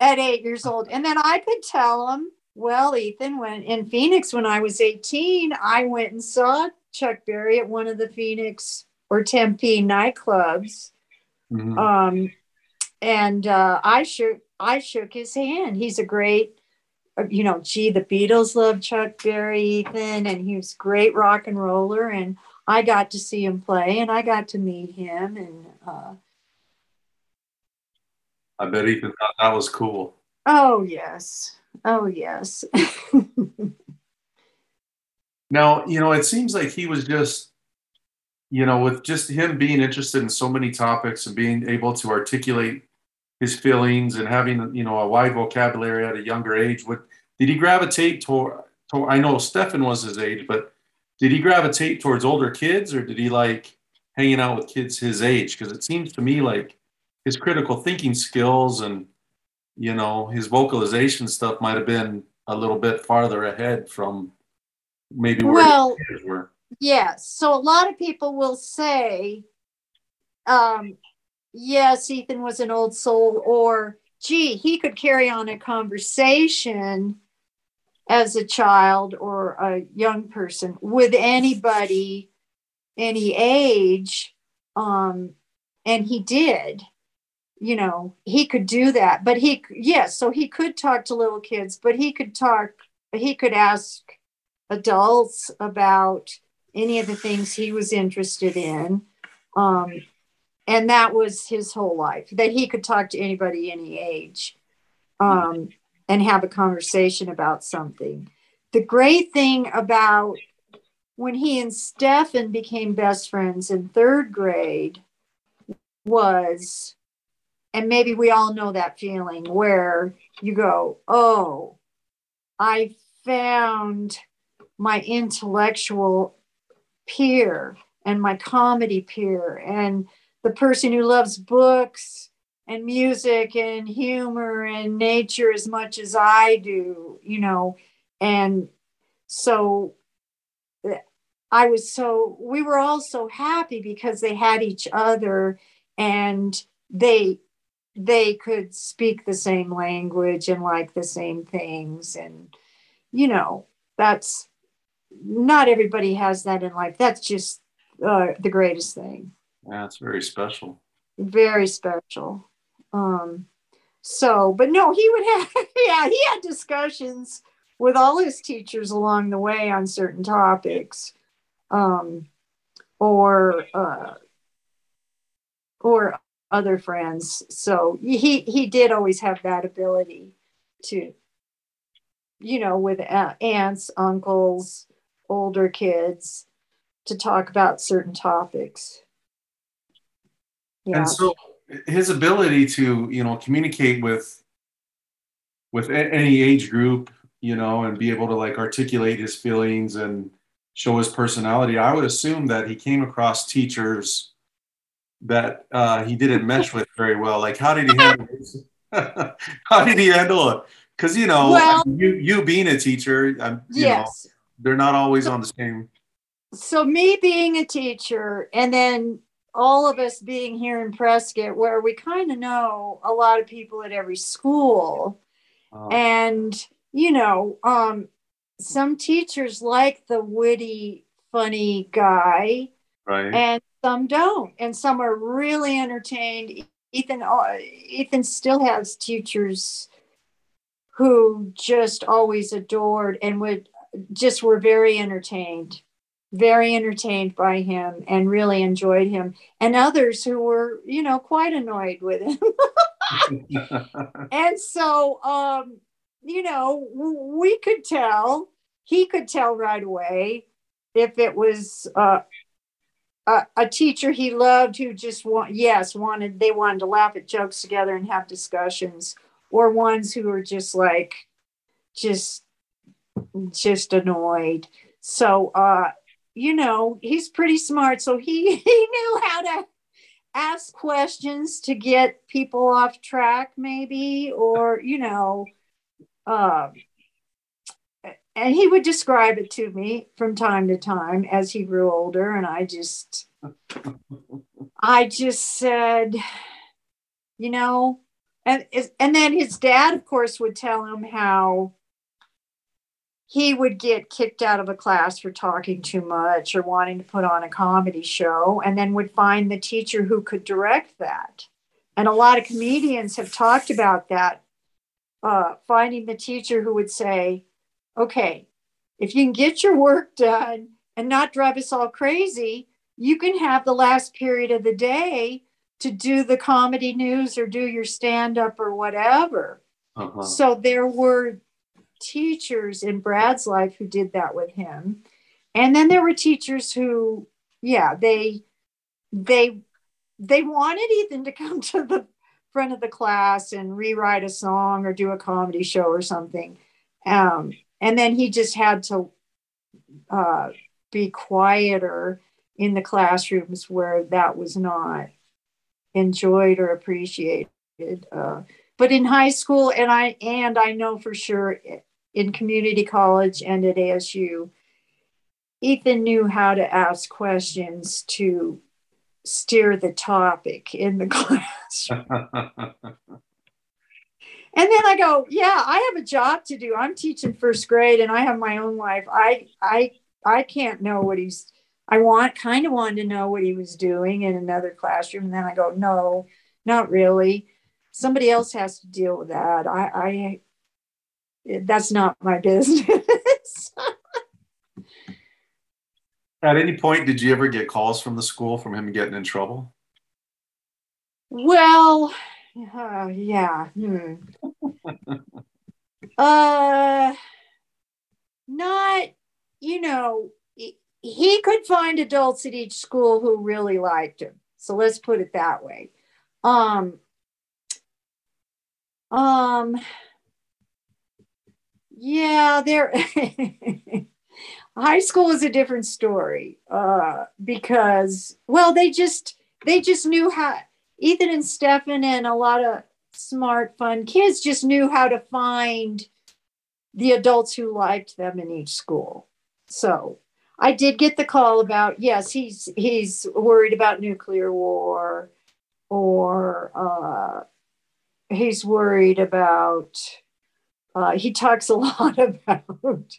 at eight years old. And then i could tell him well ethan when in phoenix when i was 18 i went and saw chuck berry at one of the phoenix or tempe nightclubs. Mhm. um, and uh, i shook i shook his hand. He's a great you know, gee, the Beatles loved Chuck Berry, Ethan, and he was great rock and roller. And I got to see him play and I got to meet him. And uh, I bet Ethan thought that was cool. oh, yes. Oh, yes. Now, you know, it seems like he was just, you know, with just him being interested in so many topics and being able to articulate his feelings and having, you know, a wide vocabulary at a younger age. What did he gravitate toward? toward I know Stefan was his age, but did he gravitate towards older kids or did he like hanging out with kids his age? Because it seems to me like his critical thinking skills and, you know, his vocalization stuff might have been a little bit farther ahead from maybe where well, his kids were. yes. So a lot of people will say, um, yes, Ethan was an old soul, or gee, he could carry on a conversation as a child or a young person with anybody, any age. Um, and he did, you know, he could do that. But he, yes, so he could talk to little kids, but he could talk, he could ask adults about any of the things he was interested in. Um, and that was his whole life that he could talk to anybody any age um, and have a conversation about something. The great thing about when he and stefan became best friends in third grade was and maybe we all know that feeling where you go oh i found my intellectual peer and my comedy peer and the person who loves books and music and humor and nature as much as I do, you know. And so I was so, we were all so happy because they had each other and they, they could speak the same language and like the same things. And, you know, that's not everybody has that in life. That's just uh, the greatest thing. Yeah, it's very special. Very special. Um, so, but no, he would have, yeah, he had discussions with all his teachers along the way on certain topics, um, or uh, or other friends. So he he did always have that ability to, you know, with uh, aunts, uncles, older kids, to talk about certain topics. Yeah. And so his ability to, you know, communicate with with any age group, you know, and be able to like articulate his feelings and show his personality, I would assume that he came across teachers that uh, he didn't mesh with very well. Like, how did he handle how did he handle it? Because you know, well, you you being a teacher, you yes. know, they're not always on the same. So me being a teacher, and then all of us being here in Prescott, where we kind of know a lot of people at every school. Oh. And, you know, um, some teachers like the witty, funny guy, right. and some don't. And some are really entertained. Ethan, uh, Ethan still has teachers who just always adored and would just were very entertained very entertained by him and really enjoyed him, and others who were, you know, quite annoyed with him. and so, um, you know, we could tell, he could tell right away if it was uh, a, a teacher he loved who just want, yes, wanted, they wanted to laugh at jokes together and have discussions, or ones who were just like, just, just annoyed. So, uh, you know, he's pretty smart. So he, he knew how to ask questions to get people off track, maybe, or, you know, um, and he would describe it to me from time to time as he grew older. And I just, I just said, you know, and, and then his dad, of course, would tell him how he would get kicked out of a class for talking too much or wanting to put on a comedy show and then would find the teacher who could direct that and a lot of comedians have talked about that uh, finding the teacher who would say okay if you can get your work done and not drive us all crazy you can have the last period of the day to do the comedy news or do your stand up or whatever uh-huh. so there were teachers in Brad's life who did that with him. And then there were teachers who, yeah, they they they wanted Ethan to come to the front of the class and rewrite a song or do a comedy show or something. Um, and then he just had to uh, be quieter in the classrooms where that was not enjoyed or appreciated. Uh, but in high school, and I and I know for sure in community college and at ASU, Ethan knew how to ask questions to steer the topic in the class. And then I go, yeah, I have a job to do. I'm teaching first grade and I have my own life. I I I can't know what he's I want kind of wanted to know what he was doing in another classroom. And then I go, no, not really. Somebody else has to deal with that. I, I that's not my business. At any point, did you ever get calls from the school from him getting in trouble? Well, uh, yeah. Hmm. uh, not, you know, he could find adults at each school who really liked him. So let's put it that way. Um, um, yeah, there. high school is a different story uh, because, well, they just they just knew how. Ethan and Stefan and a lot of smart, fun kids just knew how to find the adults who liked them in each school. So I did get the call about yes, he's he's worried about nuclear war, or uh, he's worried about. Uh, he talks a lot about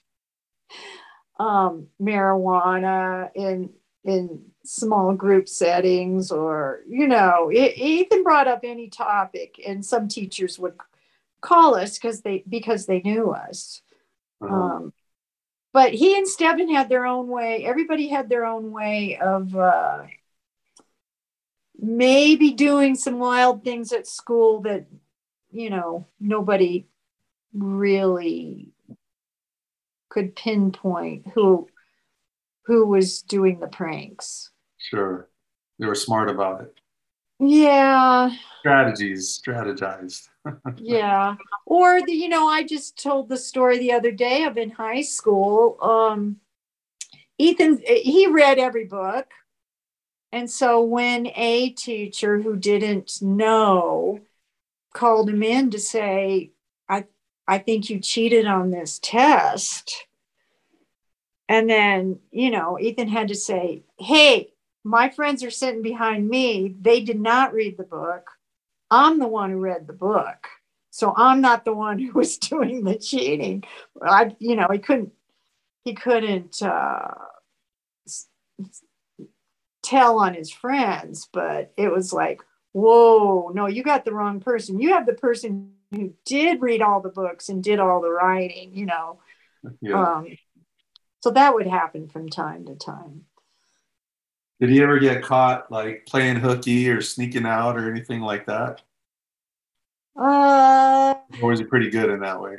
um, marijuana in in small group settings, or you know, Ethan brought up any topic, and some teachers would call us because they because they knew us. Uh-huh. Um, but he and Stefan had their own way. Everybody had their own way of uh, maybe doing some wild things at school that, you know, nobody really could pinpoint who who was doing the pranks. Sure. They were smart about it. Yeah. Strategies, strategized. yeah. Or the, you know, I just told the story the other day of in high school. Um, Ethan, he read every book. And so when a teacher who didn't know called him in to say, I, I think you cheated on this test. And then, you know, Ethan had to say, Hey, my friends are sitting behind me. They did not read the book. I'm the one who read the book. So I'm not the one who was doing the cheating. I, you know, he couldn't, he couldn't uh, tell on his friends, but it was like, whoa, no, you got the wrong person. You have the person who did read all the books and did all the writing, you know. Yeah. Um, so that would happen from time to time. Did he ever get caught like playing hooky or sneaking out or anything like that? Uh, or was he pretty good in that way?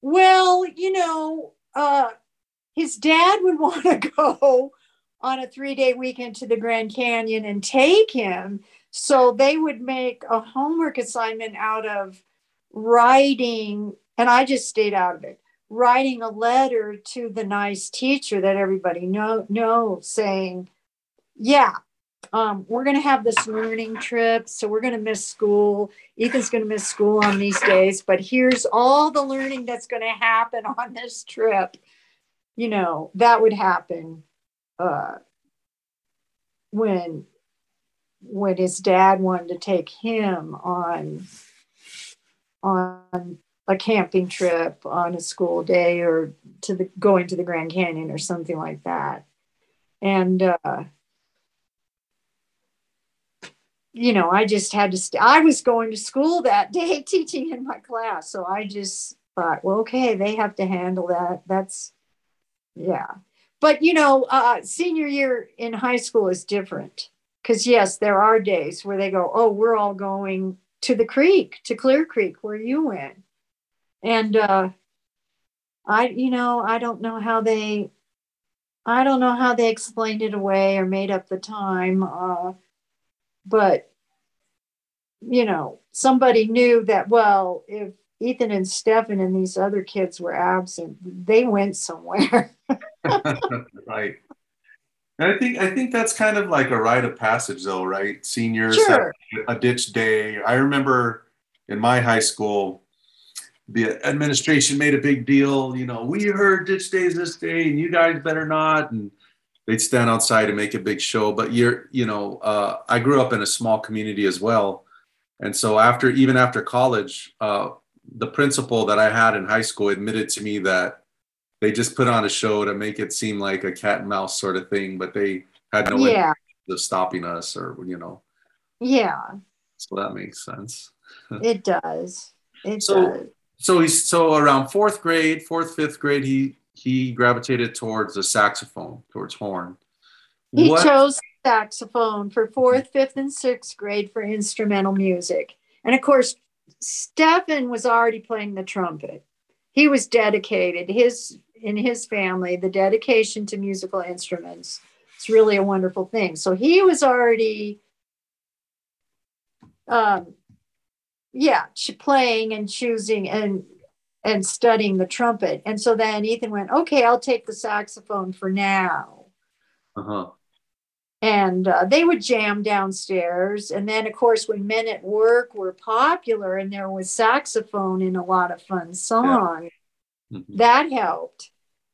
Well, you know, uh, his dad would want to go on a three day weekend to the Grand Canyon and take him. So they would make a homework assignment out of writing, and I just stayed out of it writing a letter to the nice teacher that everybody know knows saying yeah, um, we're going to have this learning trip. So we're going to miss school. Ethan's going to miss school on these days, but here's all the learning that's going to happen on this trip. You know, that would happen uh, when when his dad wanted to take him on on a camping trip on a school day or to the going to the Grand Canyon or something like that. And uh, you know, I just had to, st- I was going to school that day teaching in my class. So I just thought, well, okay, they have to handle that. That's, yeah. But, you know, uh, senior year in high school is different because, yes, there are days where they go, oh, we're all going to the creek, to Clear Creek, where you went. And uh, I, you know, I don't know how they, I don't know how they explained it away or made up the time. Uh, but you know somebody knew that well if ethan and stefan and these other kids were absent they went somewhere right and i think i think that's kind of like a rite of passage though right seniors sure. a ditch day i remember in my high school the administration made a big deal you know we heard ditch days this day and you guys better not and they'd stand outside and make a big show. But you're, you know, uh, I grew up in a small community as well, and so after even after college, uh, the principal that I had in high school admitted to me that they just put on a show to make it seem like a cat and mouse sort of thing, but they had no yeah, of stopping us or you know. yeah, So that makes sense. it does. It So- does. So he's so around fourth grade, fourth, fifth grade, he he gravitated towards the saxophone, towards horn. He What- chose saxophone for fourth, fifth, and sixth grade for instrumental music. And of course, Stefan was already playing the trumpet. He was dedicated. His in his family, the dedication to musical instruments. It's really a wonderful thing. So he was already um yeah, playing and choosing and and studying the trumpet. And so then Ethan went, okay, I'll take the saxophone for now uh-huh. and uh, they would jam downstairs. And then, of course, when Men at Work were popular and there was saxophone in a lot of fun songs, Mhm. that helped.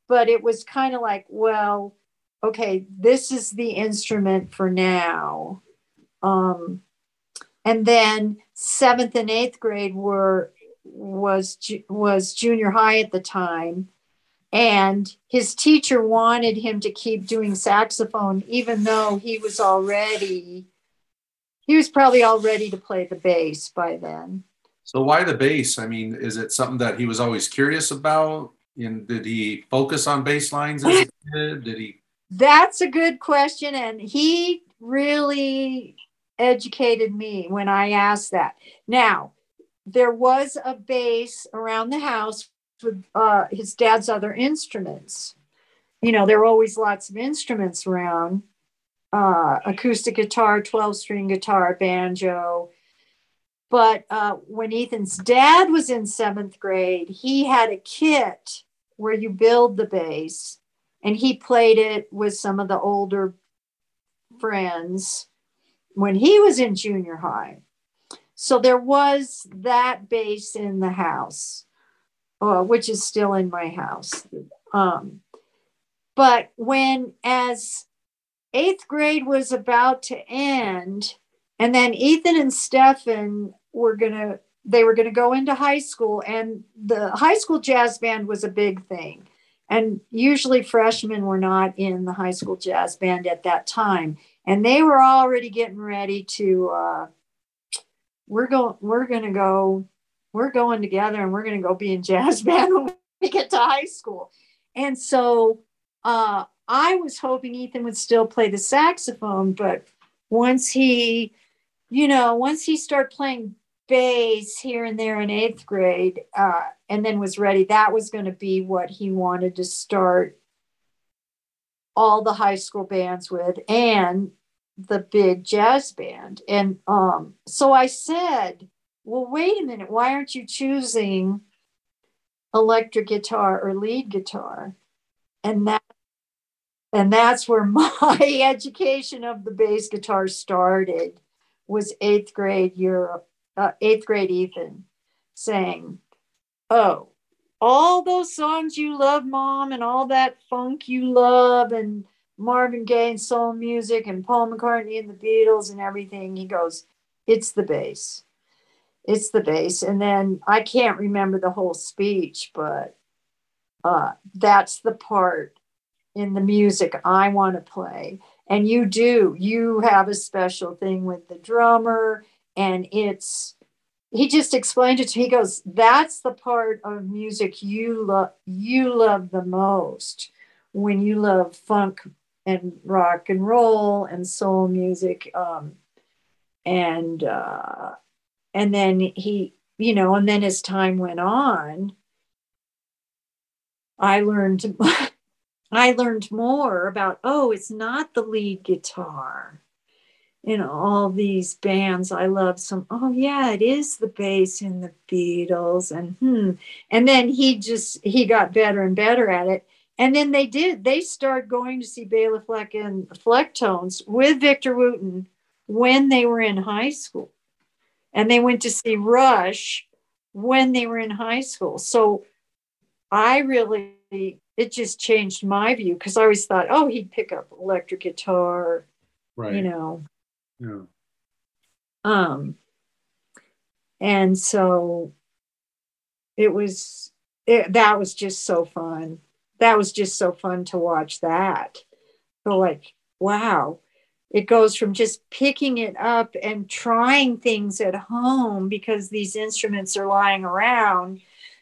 But it was kind of like, well, okay, this is the instrument for now. Um, and then seventh and eighth grade were was was junior high at the time and his teacher wanted him to keep doing saxophone even though he was already he was probably all ready to play the bass by then So why the bass? I mean, is it something that he was always curious about? And did he focus on bass lines as a kid? Did he? that's a good question and he really educated me when i asked that now there was a bass around the house with uh, his dad's other instruments you know there were always lots of instruments around uh, acoustic guitar 12 string guitar banjo but uh, when ethan's dad was in seventh grade he had a kit where you build the bass and he played it with some of the older friends when he was in junior high. So there was that bass in the house, uh, which is still in my house. Um, but when, as eighth grade was about to end, and then Ethan and Stefan were going to, they were going to go into high school, and the high school jazz band was a big thing. And usually freshmen were not in the high school jazz band at that time and they were already getting ready to uh, we're going we're going to go we're going together and we're going to go be in jazz band when we get to high school and so uh, i was hoping ethan would still play the saxophone but once he you know once he started playing bass here and there in eighth grade uh, and then was ready that was going to be what he wanted to start all the high school bands with and the big jazz band. And um, so I said, well, wait a minute, why aren't you choosing electric guitar or lead guitar? And that and that's where my education of the bass guitar started was eighth grade Europe, uh, eighth grade Ethan saying, oh, all those songs you love, mom, and all that funk you love, and Marvin Gaye and soul music, and Paul McCartney and the Beatles and everything. He goes, It's the bass. It's the bass. And then I can't remember the whole speech, but uh, that's the part in the music I want to play. And you do. You have a special thing with the drummer, and it's he just explained it to me. He goes, "That's the part of music you love. You love the most when you love funk and rock and roll and soul music." Um, and uh, and then he, you know, and then as time went on, I learned. I learned more about. Oh, it's not the lead guitar know all these bands i love some oh yeah it is the bass in the beatles and hmm. And then he just he got better and better at it. And then they did they started going to see bela fleck and flecktones with victor wooten when they were in high school. And they went to see rush when they were in high school. So i really it just changed my view because i always thought oh he'd pick up electric guitar Right. you know Yeah. um, and so it was it, that was just so fun. That was just so fun to watch that. So like, wow, it goes from just picking it up and trying things at home because these instruments are lying around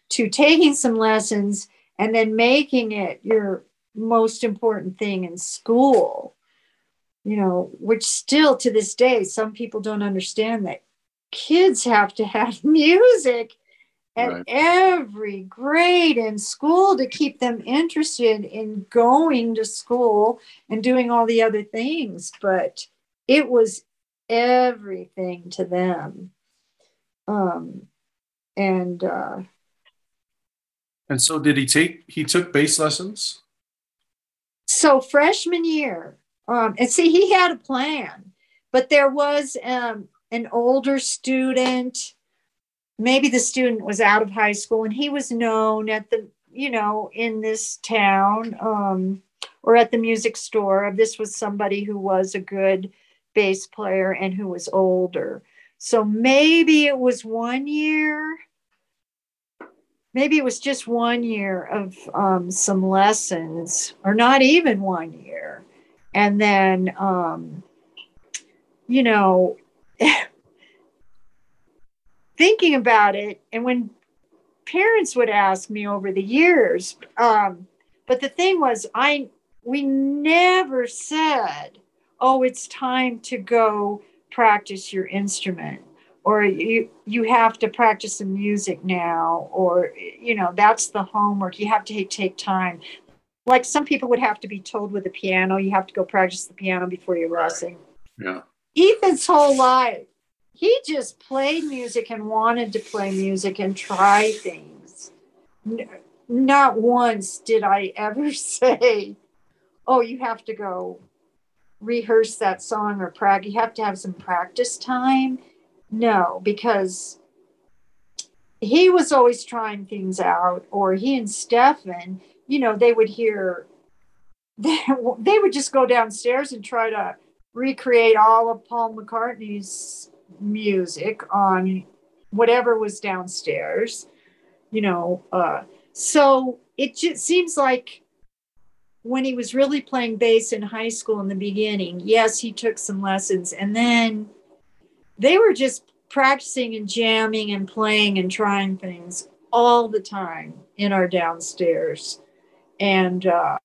to taking some lessons and then making it your most important thing in school you know which still to this day some people don't understand that kids have to have music at right. every grade in school to keep them interested in going to school and doing all the other things. But it was everything to them. Um, and uh, and so did he take he took bass lessons so freshman year um, and see he had a plan but there was um, an older student. Maybe the student was out of high school and he was known at the you know in this town um, or at the music store. This was somebody who was a good bass player and who was older. So maybe it was one year maybe it was just one year of um, some lessons or not even one year and then um, you know thinking about it, and when parents would ask me over the years, um, but the thing was, I we never said, "Oh, it's time to go practice your instrument." or you you have to practice some music now or you know that's the homework you have to take, take time like some people would have to be told with the piano you have to go practice the piano before your lesson yeah ethan's whole life he just played music and wanted to play music and try things. Not once did I ever say, Oh, you have to go rehearse that song or practice. You have to have some practice time. No, because he was always trying things out, or he and Stefan, you know, they would hear, they, they would just go downstairs and try to recreate all of Paul McCartney's music on whatever was downstairs, you know. Uh, so it just seems like when he was really playing bass in high school in the beginning, yes, he took some lessons and then they were just practicing and jamming and playing and trying things all the time in our downstairs. And uh,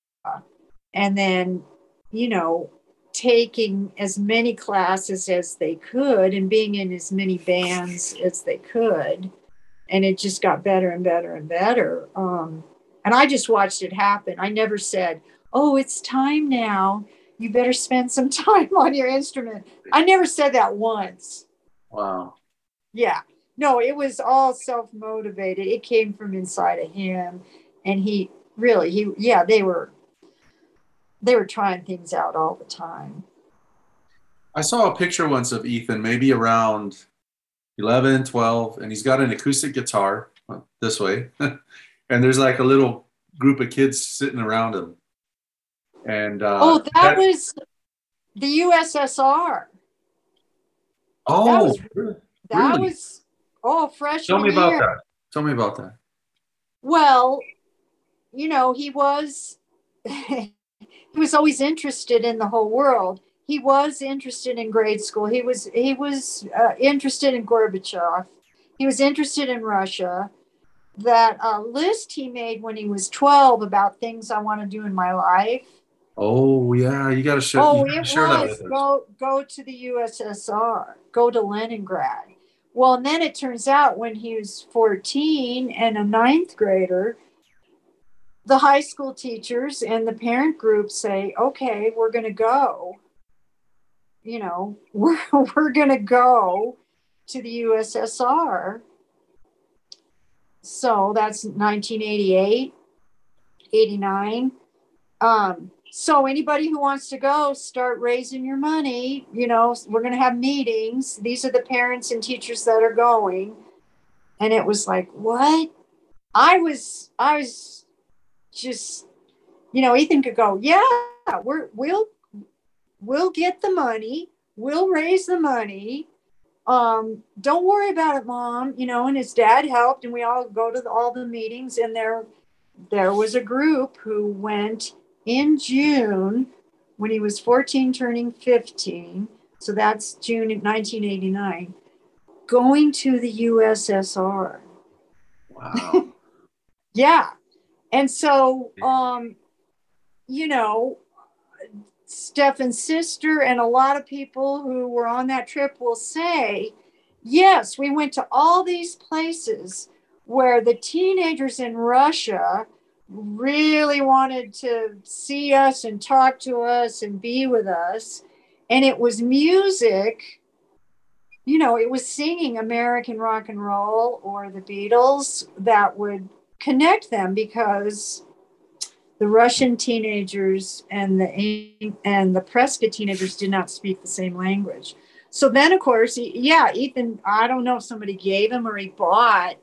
and then, you know, taking as many classes as they could and being in as many bands as they could. And it just got better and better and better. Um, and I just watched it happen. I never said, Oh, it's time now. You better spend some time on your instrument. I never said that once. Wow. Yeah. No, it was all self motivated. It came from inside of him. And he really, he, yeah, they were they were trying things out all the time. I saw a picture once of Ethan, maybe around 11, 12, and he's got an acoustic guitar uh, this way. and there's like a little group of kids sitting around him. And uh, oh, that, that was the USSR. Oh, that was, that really? was oh, fresh. Tell me about that. Tell me about that. Well, you know, he was he was always interested in the whole world. He was interested in grade school. He was he was uh, interested in Gorbachev. He was interested in Russia. That uh, list he made when he was 12 about things I want to do in my life. Oh yeah, you got to share. Oh, it was go go to the USSR, go to Leningrad. Well, and then it turns out when he was 14 and a ninth grader, the high school teachers and the parent group say, okay, we're going to go. You know, we're, we're going to go to the USSR. So that's 1988, 89. Um, so anybody who wants to go, start raising your money. You know, we're going to have meetings. These are the parents and teachers that are going. And it was like, what? I was, I was just, you know, Ethan could go, yeah, we're we'll we'll get the money, we'll raise the money, um, don't worry about it, mom. You know, and his dad helped, and we all go to the, all the meetings. And there, there was a group who went in June when he was 14, turning 15. So that's June 1989, going to the USSR. Wow. Yeah. And so, um, you know, Stefan's sister and a lot of people who were on that trip will say, yes, we went to all these places where the teenagers in Russia really wanted to see us and talk to us and be with us. And it was music, you know, it was singing American rock and roll or the Beatles that would connect them because the Russian teenagers and the and the Prescott teenagers did not speak the same language. So then, of course, yeah, Ethan. I don't know if somebody gave him or he bought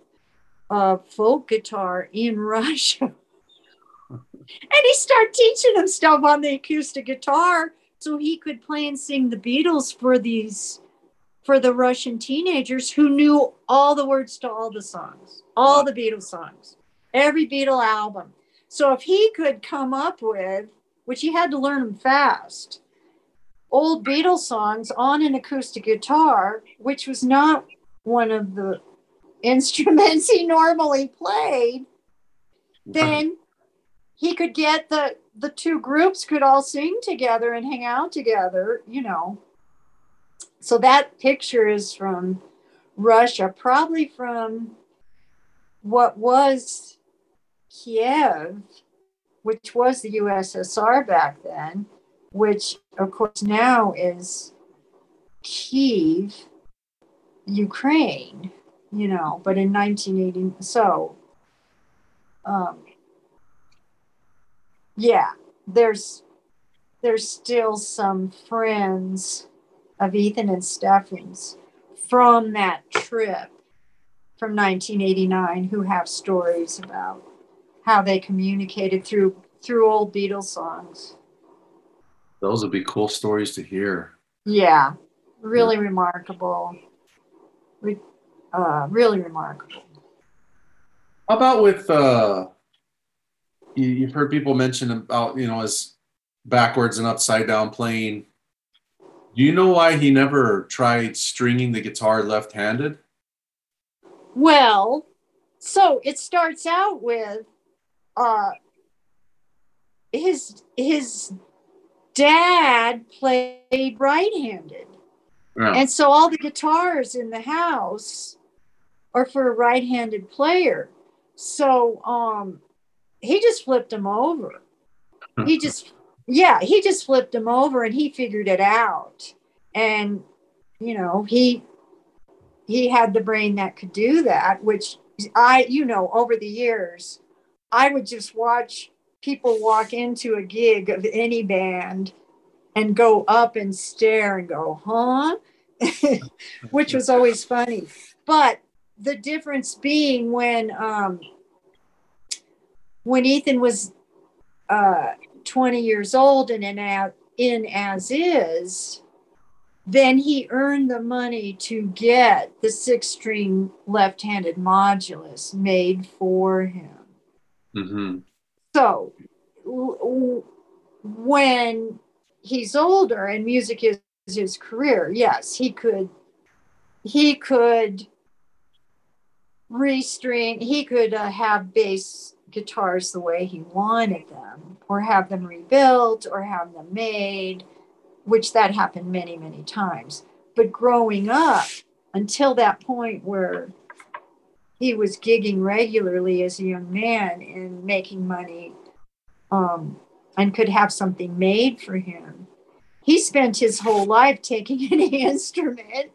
a folk guitar in Russia, and he started teaching him stuff on the acoustic guitar so he could play and sing the Beatles for these for the Russian teenagers who knew all the words to all the songs, all the Beatles songs, every Beatle album so if he could come up with, which he had to learn them fast, old Beatles songs on an acoustic guitar, which was not one of the instruments he normally played, then he could get the the two groups could all sing together and hang out together, you know. So that picture is from Russia, probably from what was Kiev, which was the USSR back then, which of course now is Kiev, Ukraine, you know, but in 1980, so um, yeah, there's there's still some friends of Ethan and Stefan's from that trip from 1989 who have stories about how they communicated through through old Beatles songs. Those would be cool stories to hear. Yeah, really yeah. remarkable. Uh, really remarkable. How about with uh, you, you've heard people mention about you know as backwards and upside down playing. Do you know why he never tried stringing the guitar left-handed? Well, so it starts out with uh, his his dad played right-handed, yeah. and so all the guitars in the house are for a right-handed player. So um, he just flipped them over. He just yeah, he just flipped them over, and he figured it out. And you know he he had the brain that could do that, which I you know over the years I would just watch people walk into a gig of any band and go up and stare and go, huh? Which was always funny. But the difference being when um, when Ethan was uh, 20 years old and in, in as is, then he earned the money to get the six string left handed modulus made for him. Mm-hmm. So when he's older and music is his career, yes, he could he could restring he could uh, have bass guitars the way he wanted them or have them rebuilt or have them made which that happened many many times but growing up until that point where he was gigging regularly as a young man and making money um, and could have something made for him. He spent his whole life taking any instrument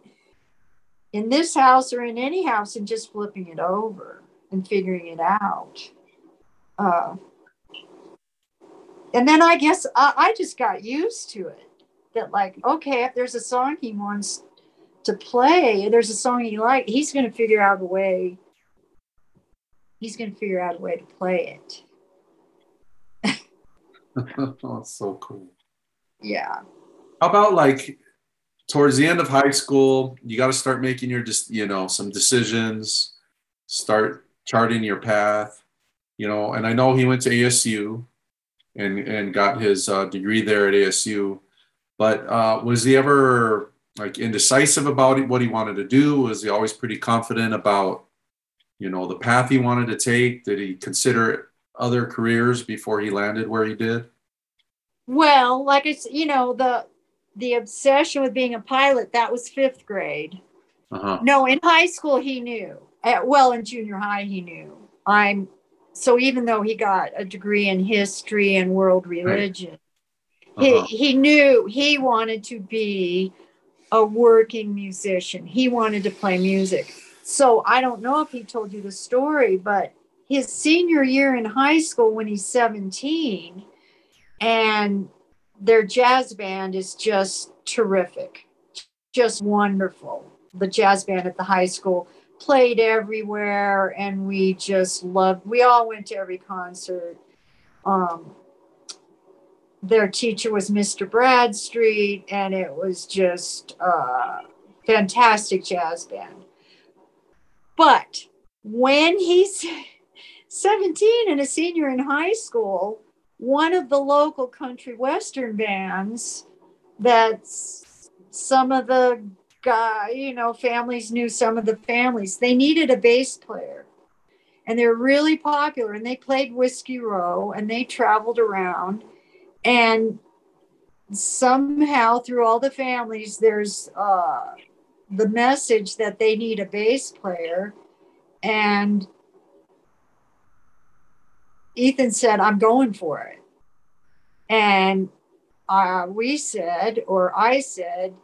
in this house or in any house and just flipping it over and figuring it out. Uh, and then I guess I, I just got used to it. That like, okay, if there's a song he wants to play, there's a song he like, he's going to figure out a way he's going to figure out a way to play it. oh, so cool. Yeah. How about like towards the end of high school, you got to start making your just you know some decisions, start charting your path, you know. And I know he went to ASU, and and got his uh, degree there at ASU. But uh, was he ever like indecisive about what he wanted to do? Was he always pretty confident about you know the path he wanted to take? Did he consider other careers before he landed where he did? Well, like it's you know the the obsession with being a pilot that was fifth grade. Uh-huh. No, in high school he knew. At, well, in junior high he knew. I'm so even though he got a degree in history and world religion, Uh-huh. he he knew he wanted to be a working musician. He wanted to play music. So I don't know if he told you the story, but his senior year in high school when he's 17 and their jazz band is just terrific. Just wonderful. The jazz band at the high school played everywhere and we just loved we all went to every concert. Um their teacher was Mr. Bradstreet, and it was just a fantastic jazz band. But when he's 17 and a senior in high school, one of the local country western bands that's some of the guy, you know, families knew some of the families. They needed a bass player. And they're really popular and they played Whiskey Row and they traveled around and somehow through all the families there's uh, the message that they need a bass player and ethan said i'm going for it and uh, we said or i said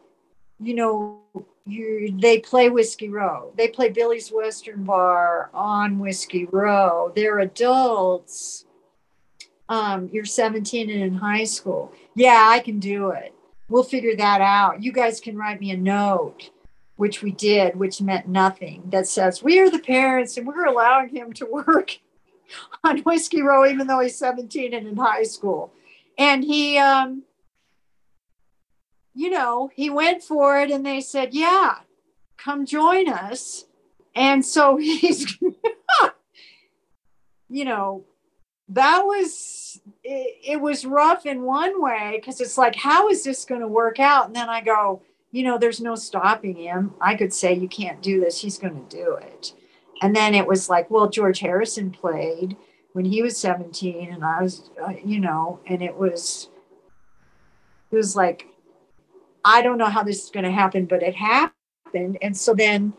you know you they play whiskey row they play billy's western bar on whiskey row they're adults um, you're 17 and in high school. Yeah, I can do it. We'll figure that out. You guys can write me a note, which we did, which meant nothing, that says, We are the parents and we're allowing him to work on Whiskey Row, even though he's 17 and in high school. And he, um, you know, he went for it and they said, Yeah, come join us. And so he's, you know, that was it, it was rough in one way because it's like how is this going to work out and then i go you know there's no stopping him. I could say you can't do this. He's going to do it. And then it was like well george harrison played when he was 17 and i was uh, you know and it was it was like i don't know how this is going to happen but it happened. And so then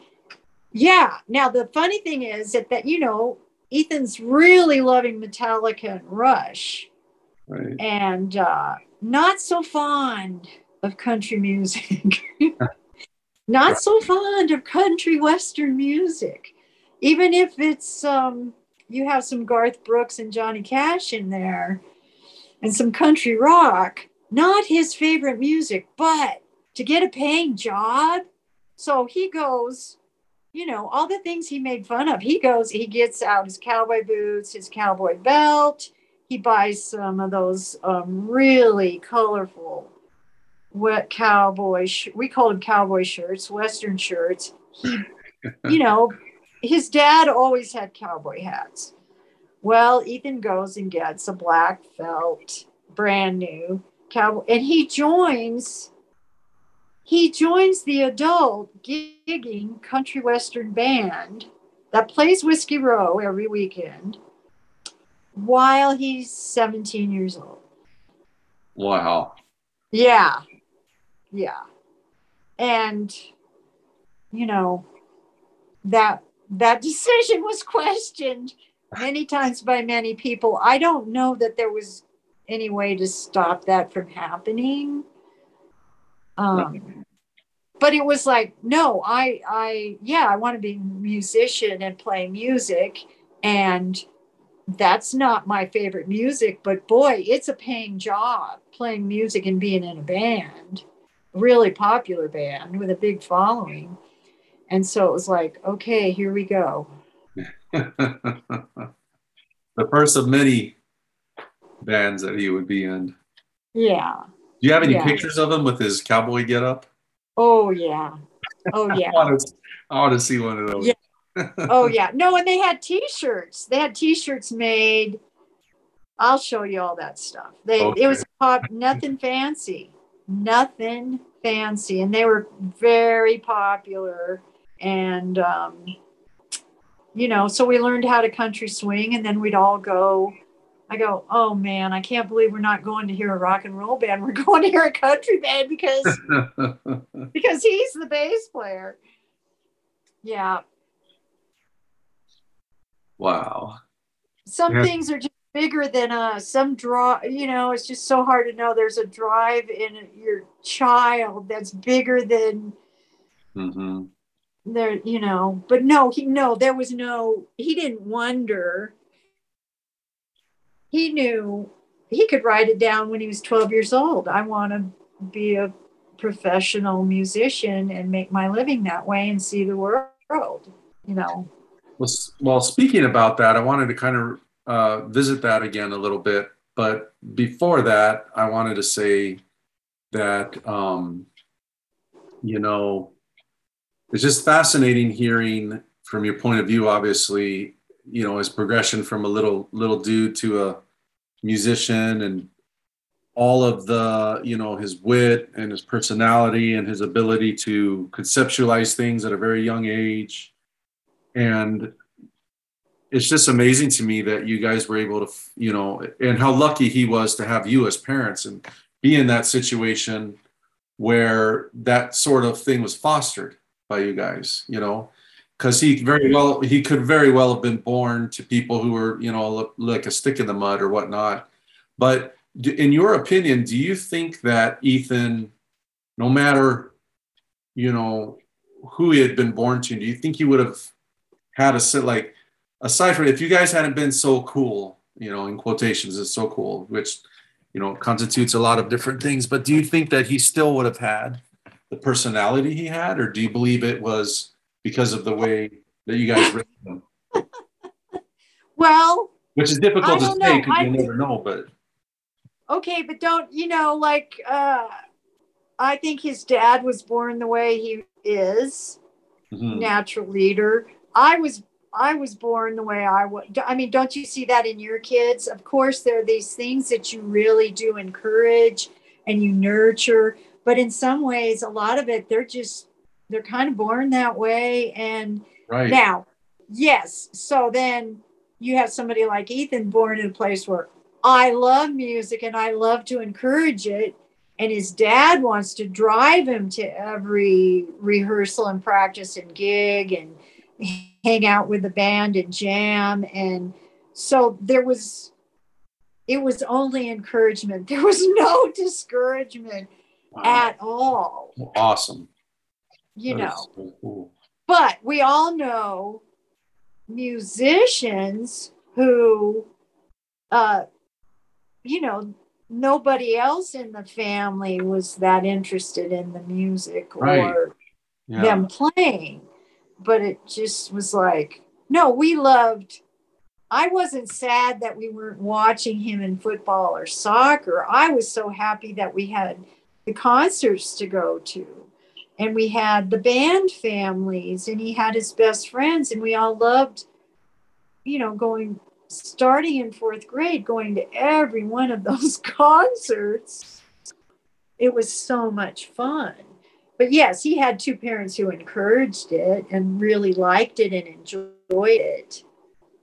yeah. Now the funny thing is that that you know Ethan's really loving Metallica and Rush, Right. and uh, not so fond of country music. not so fond of country western music, even if it's um, you have some Garth Brooks and Johnny Cash in there, and some country rock. Not his favorite music, but to get a paying job, so he goes you know, all the things he made fun of. He goes, he gets out his cowboy boots, his cowboy belt. He buys some of those um, really colorful wet cowboy. Sh- we called them cowboy shirts, western shirts. He, you know, his dad always had cowboy hats. Well, Ethan goes and gets a black felt, brand new cowboy, and he joins he joins the adult gigging country western band that plays Whiskey Row every weekend while he's 17 years old. Wow. Yeah. Yeah. And you know that that decision was questioned many times by many people. I don't know that there was any way to stop that from happening. Um, but it was like, no, I, I, yeah, I want to be a musician and play music. And that's not my favorite music, but boy, it's a paying job playing music and being in a band, really popular band with a big following. And so it was like, okay, here we go. the first of many bands that he would be in. Yeah. Do you have any Yeah. pictures of him with his cowboy getup? Oh yeah. Oh yeah. I want to, I want to see one of those. Yeah. oh yeah. No, and they had t-shirts. They had t-shirts made. I'll show you all that stuff. They Okay. it was pop nothing fancy. Nothing fancy. And they were very popular. And um, you know, so we learned how to country swing and then we'd all go. I go, oh man, I can't believe we're not going to hear a rock and roll band. We're going to hear a country band because because he's the bass player. Yeah. wow. some Yeah. things are just bigger than us. Some draw, you know, it's just so hard to know. There's a drive in your child that's bigger than hmm there, you know. But no, he no, there was no. He didn't wonder. He knew he could write it down when he was 12 years old. I want to be a professional musician and make my living that way and see the world. You know. Well, well, speaking about that, I wanted to kind of uh, visit that again a little bit. But before that, I wanted to say that, um, you know, it's just fascinating hearing from your point of view, obviously, you know, his progression from a little little dude to a musician and all of the, you know, his wit and his personality and his ability to conceptualize things at a very young age and it's just amazing to me that you guys were able to you know and how lucky he was to have you as parents and be in that situation where that sort of thing was fostered by you guys you know? Because he very well he could very well have been born to people who were you know like a stick in the mud or whatnot. But in your opinion do you think that ethan no matter you know who he had been born to do you think he would have had a sit like aside from if you guys hadn't been so cool, you know, in quotations is so cool, which you know constitutes a lot of different things. But do you think that he still would have had the personality he had, or do you believe it was because of the way that you guys raised him? Well, Which is difficult to say because you never know. But okay, but don't you know? Like, uh, I think his dad was born the way he is. Mhm. natural leader. I was I was born the way I was. I mean, don't you see that in your kids? Of course, there are these things that you really do encourage and you nurture, but in some ways, a lot of it they're just they're kind of born that way. And right, now, yes, so then you have somebody like Ethan born in a place where I love music and I love to encourage it. And his dad wants to drive him to every rehearsal and practice and gig and hang out with the band and jam. And so there was, it was only encouragement. There was no discouragement Wow. at all, awesome. you That know. so cool. But we all know musicians who, uh, you know, nobody else in the family was that interested in the music Right. or Yeah. them playing. But it just was like, no, we loved. I wasn't sad that we weren't watching him in football or soccer. I was so happy that we had the concerts to go to and we had the band families and he had his best friends and we all loved you know going starting in fourth grade going to every one of those concerts it was so much fun but yes he had two parents who encouraged it and really liked it and enjoyed it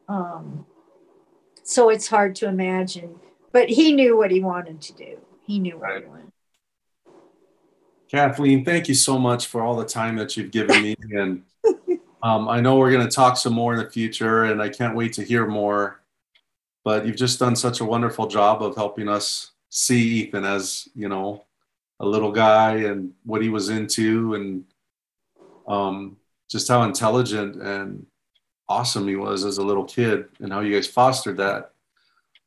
um, so it's hard to imagine but he knew what he wanted to do he knew what he wanted Kathleen, thank you so much for all the time that you've given me. And um, I know we're going to talk some more in the future, and I can't wait to hear more. But you've just done such a wonderful job of helping us see Ethan as, you know, a little guy and what he was into, and um, just how intelligent and awesome he was as a little kid, and how you guys fostered that.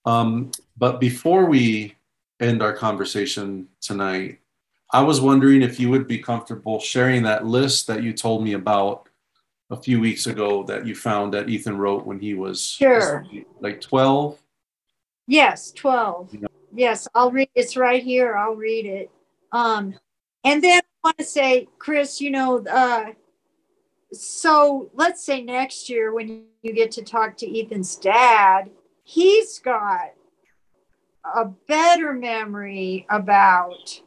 Um, but before we end our conversation tonight, I was wondering if you would be comfortable sharing that list that you told me about a few weeks ago that you found that Ethan wrote when he was Sure. like 12. Yes, 12. Yes, I'll read it's right here. I'll read it. Um And then I want to say, Chris, you know, uh, so let's say next year when you get to talk to Ethan's dad, he's got a better memory about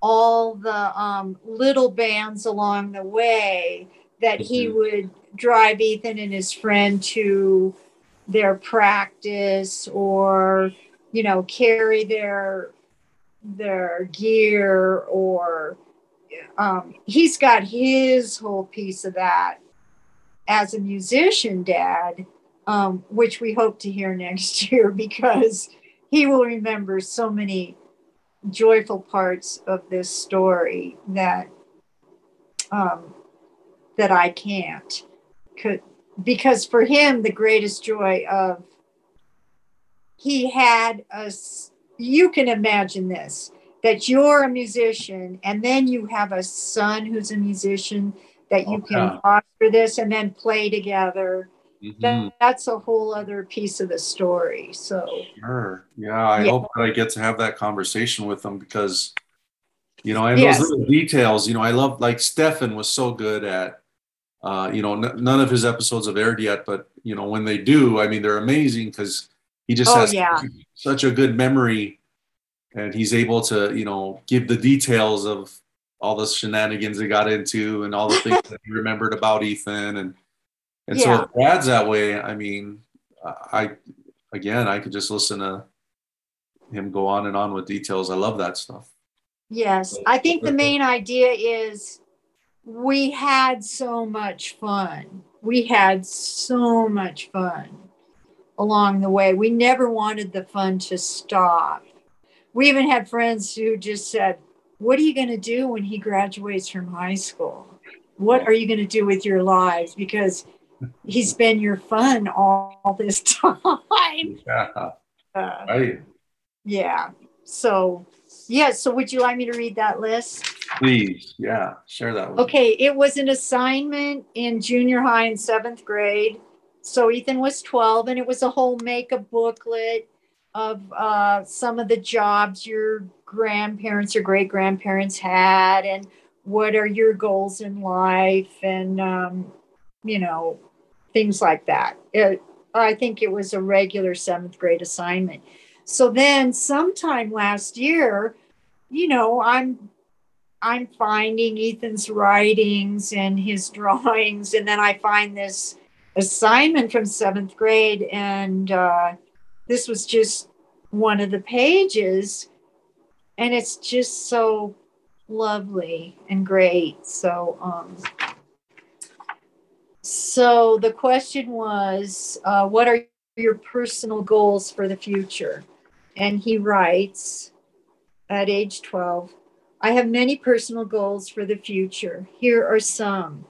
all the um, little bands along the way that he Mhm. would drive Ethan and his friend to their practice or you know carry their their gear or um, he's got his whole piece of that as a musician dad um, which we hope to hear next year because he will remember so many joyful parts of this story that um, that I can't. Could because for him the greatest joy of he had a s- you can imagine this that you're a musician and then you have a son who's a musician that you can Okay. foster this and then play together Mhm. that, that's a whole other piece of the story so Sure. Yeah, I Yeah. hope that I get to have that conversation with them because, you know, and Yes. those little details, you know, I love like Stefan was so good at, uh, you know, n- none of his episodes have aired yet, but you know, when they do, I mean, they're amazing because he just Oh, has yeah. Such a good memory, and he's able to, you know, give the details of all the shenanigans he got into and all the things that he remembered about Ethan and. And so Yeah. if Brad's that way, I mean, I again, I could just listen to him go on and on with details. I love that stuff. Yes, I think the main idea is we had so much fun. We had so much fun along the way. We never wanted the fun to stop. We even had friends who just said, What are you going to do when he graduates from high school? What are you going to do with your lives? Because he's been your fun all this time. Yeah, Uh, right. yeah. So, yeah. So, would you like me to read that list? Please, yeah, share that me. Okay, it was an assignment in junior high in seventh grade. So Ethan was 12, and it was a whole makeup booklet of uh, some of the jobs your grandparents or great grandparents had, and what are your goals in life, and um, you know, things like that. It, I think it was a regular seventh grade assignment. So then, sometime last year, you know, I'm I'm finding Ethan's writings and his drawings, and then I find this assignment from seventh grade, and uh, this was just one of the pages, and it's just so lovely and great. So, um, so the question was, uh, what are your personal goals for the future? And he writes at age 12. I have many personal goals for the future. Here are some.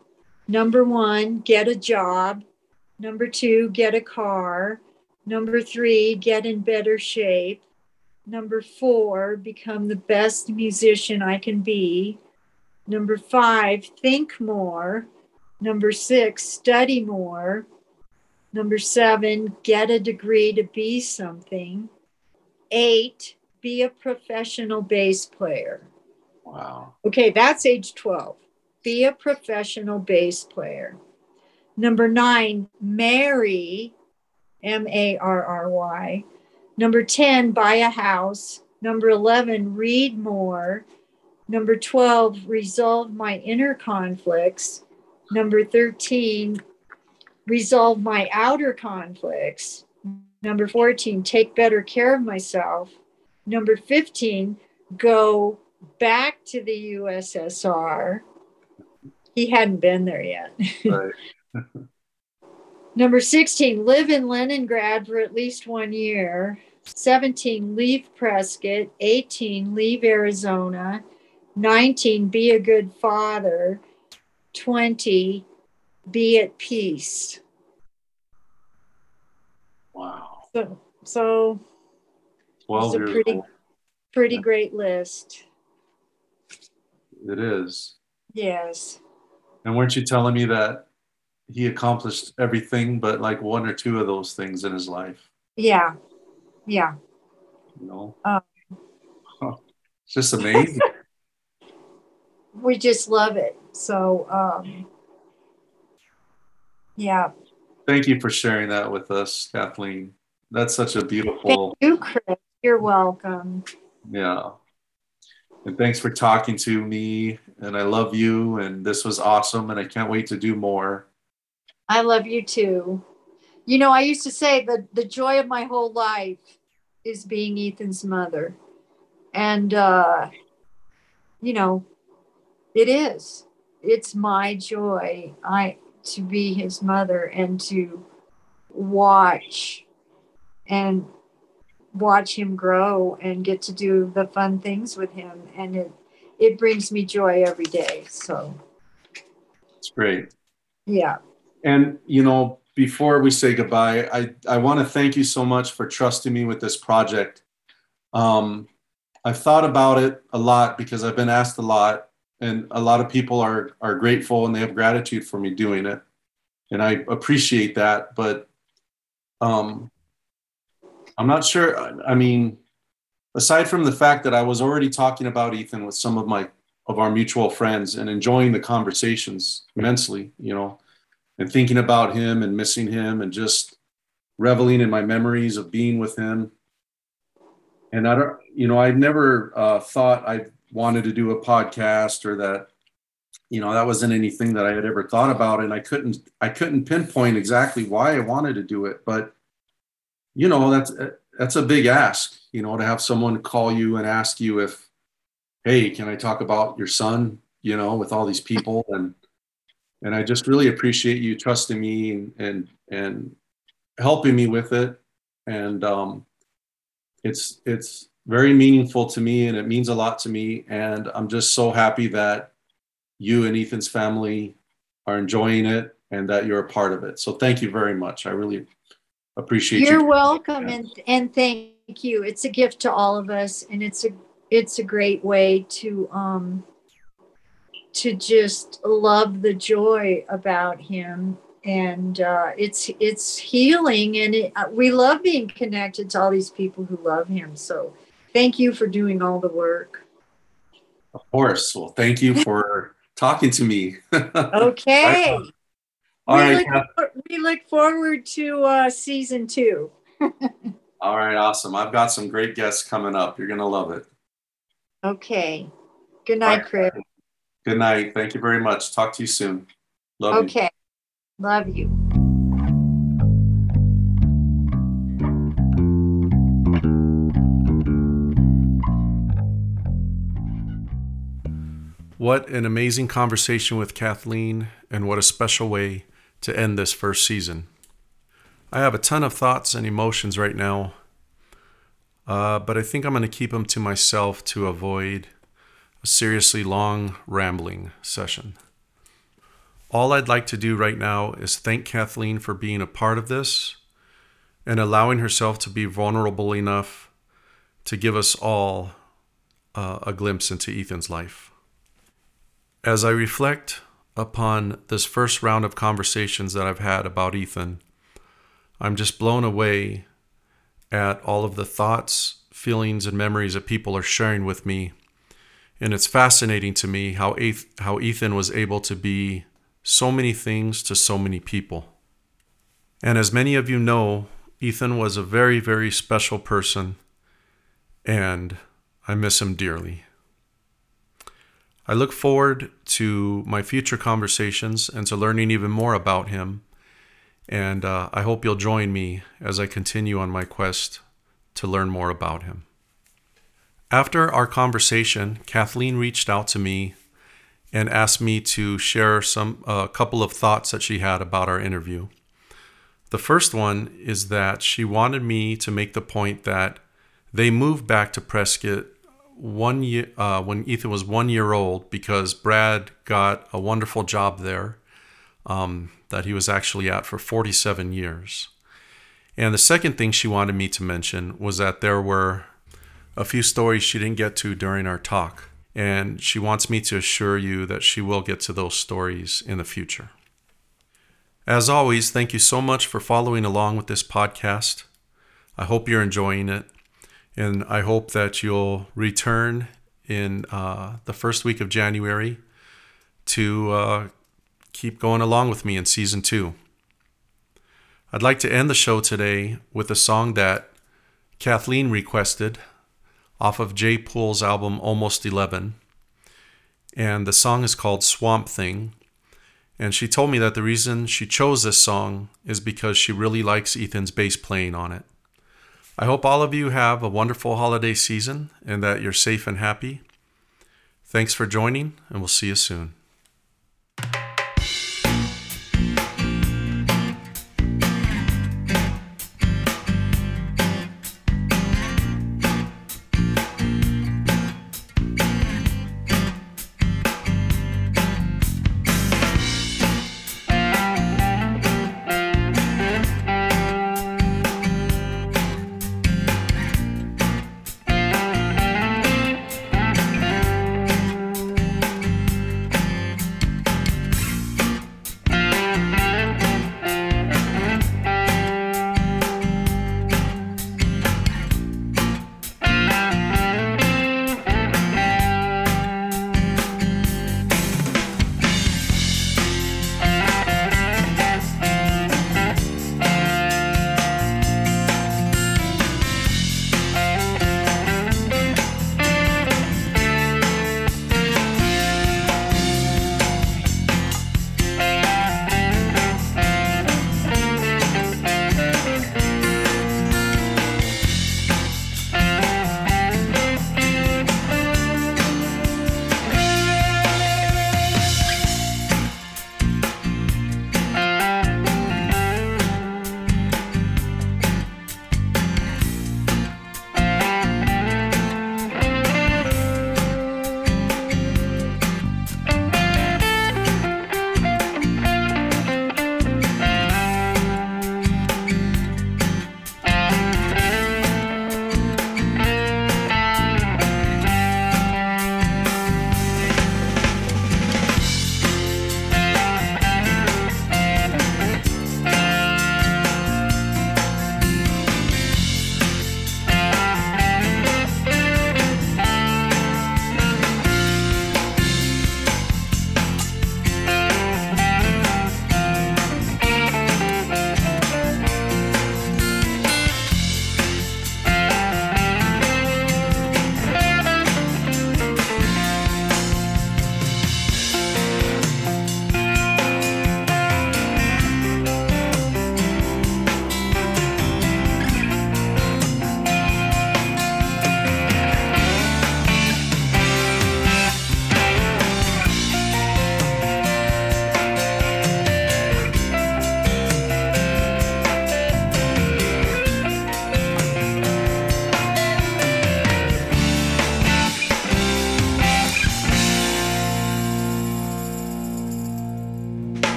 Number one, get a job. Number two, get a car. Number three, get in better shape. Number four, become the best musician I can be. Number five, think more. Number six, study more. Number seven, get a degree to be something. Eight, be a professional bass player. Wow. Okay, that's age 12. Be a professional bass player. Number nine, marry, M A R R Y. Number 10, buy a house. Number 11, read more. Number 12, resolve my inner conflicts. Number 13, resolve my outer conflicts. Number 14, take better care of myself. Number 15, go back to the USSR. He hadn't been there yet. Right. Number 16, live in Leningrad for at least one year. 17, leave Prescott. 18, leave Arizona. 19, be a good father. 20, be at peace. Wow. So, so 12 It's a pretty- pretty Yeah. great list. It is. Yes. And weren't you telling me that he accomplished everything but like one or two of those things in his life? Yeah. Yeah. You know? Uh. Huh. It's just amazing. we just love it. So, um, yeah. Thank you for sharing that with us, Kathleen. That's such a beautiful. Thank you, Chris. You're welcome. Yeah. And thanks for talking to me. And I love you. And this was awesome. And I can't wait to do more. I love you too. You know, I used to say that the joy of my whole life is being Ethan's mother. And, uh, you know, it is. It's my joy. I to be his mother and to watch and watch him grow and get to do the fun things with him and it it brings me joy every day so it's great yeah and you know before we say goodbye i i want to thank you so much for trusting me with this project. Um i've thought about it a lot because i've been asked a lot and a lot of people are are grateful and they have gratitude for me doing it. And i appreciate that but um i'm not sure i mean aside from the fact that i was already talking about ethan with some of my of our mutual friends and enjoying the conversations immensely you know and thinking about him and missing him and just reveling in my memories of being with him. And i don't you know i never uh, thought i wanted to do a podcast or that you know that wasn't anything that i had ever thought about and i couldn't i couldn't pinpoint exactly why i wanted to do it but you know that's that's a big ask you know to have someone call you and ask you if hey can i talk about your son you know with all these people? And and i just really appreciate you trusting me and and, and helping me with it and um it's it's very meaningful to me and it means a lot to me. And I'm just so happy that you and Ethan's family are enjoying it and that you're a part of it. So thank you very much. I really appreciate you're you. welcome and, and thank you. It's a gift to all of us and it's a it's a great way to um to just love the joy about him and uh, it's it's healing and it, uh, we love being connected to all these people who love him so Thank you for doing all the work. Of course. Well, thank you for talking to me. okay. All we right. Look, we look forward to uh, season two. all right. Awesome. I've got some great guests coming up. You're going to love it. Okay. Good night, right. Chris. Good night. Thank you very much. Talk to you soon. Love okay. you. Okay. Love you. What an amazing conversation with Kathleen, and what a special way to end this first season. I have a ton of thoughts and emotions right now, uh, but I think I'm going to keep them to myself to avoid a seriously long, rambling session. All I'd like to do right now is thank Kathleen for being a part of this and allowing herself to be vulnerable enough to give us all uh, a glimpse into Ethan's life. As I reflect upon this first round of conversations that I've had about Ethan, I'm just blown away at all of the thoughts, feelings, and memories that people are sharing with me. And it's fascinating to me how, how Ethan was able to be so many things to so many people. And as many of you know, Ethan was a very, very special person, and I miss him dearly. I look forward to my future conversations and to learning even more about him. And uh, I hope you'll join me as I continue on my quest to learn more about him. After our conversation, Kathleen reached out to me and asked me to share some a uh, couple of thoughts that she had about our interview. The first one is that she wanted me to make the point that they moved back to Prescott one year uh, when Ethan was one year old because Brad got a wonderful job there um, that he was actually at for 47 years. And the second thing she wanted me to mention was that there were a few stories she didn't get to during our talk. And she wants me to assure you that she will get to those stories in the future. As always, thank you so much for following along with this podcast. I hope you're enjoying it. And I hope that you'll return in uh, the first week of January to uh, keep going along with me in season two. I'd like to end the show today with a song that Kathleen requested off of Jay Poole's album Almost 11. And the song is called Swamp Thing. And she told me that the reason she chose this song is because she really likes Ethan's bass playing on it. I hope all of you have a wonderful holiday season and that you're safe and happy. Thanks for joining, and we'll see you soon.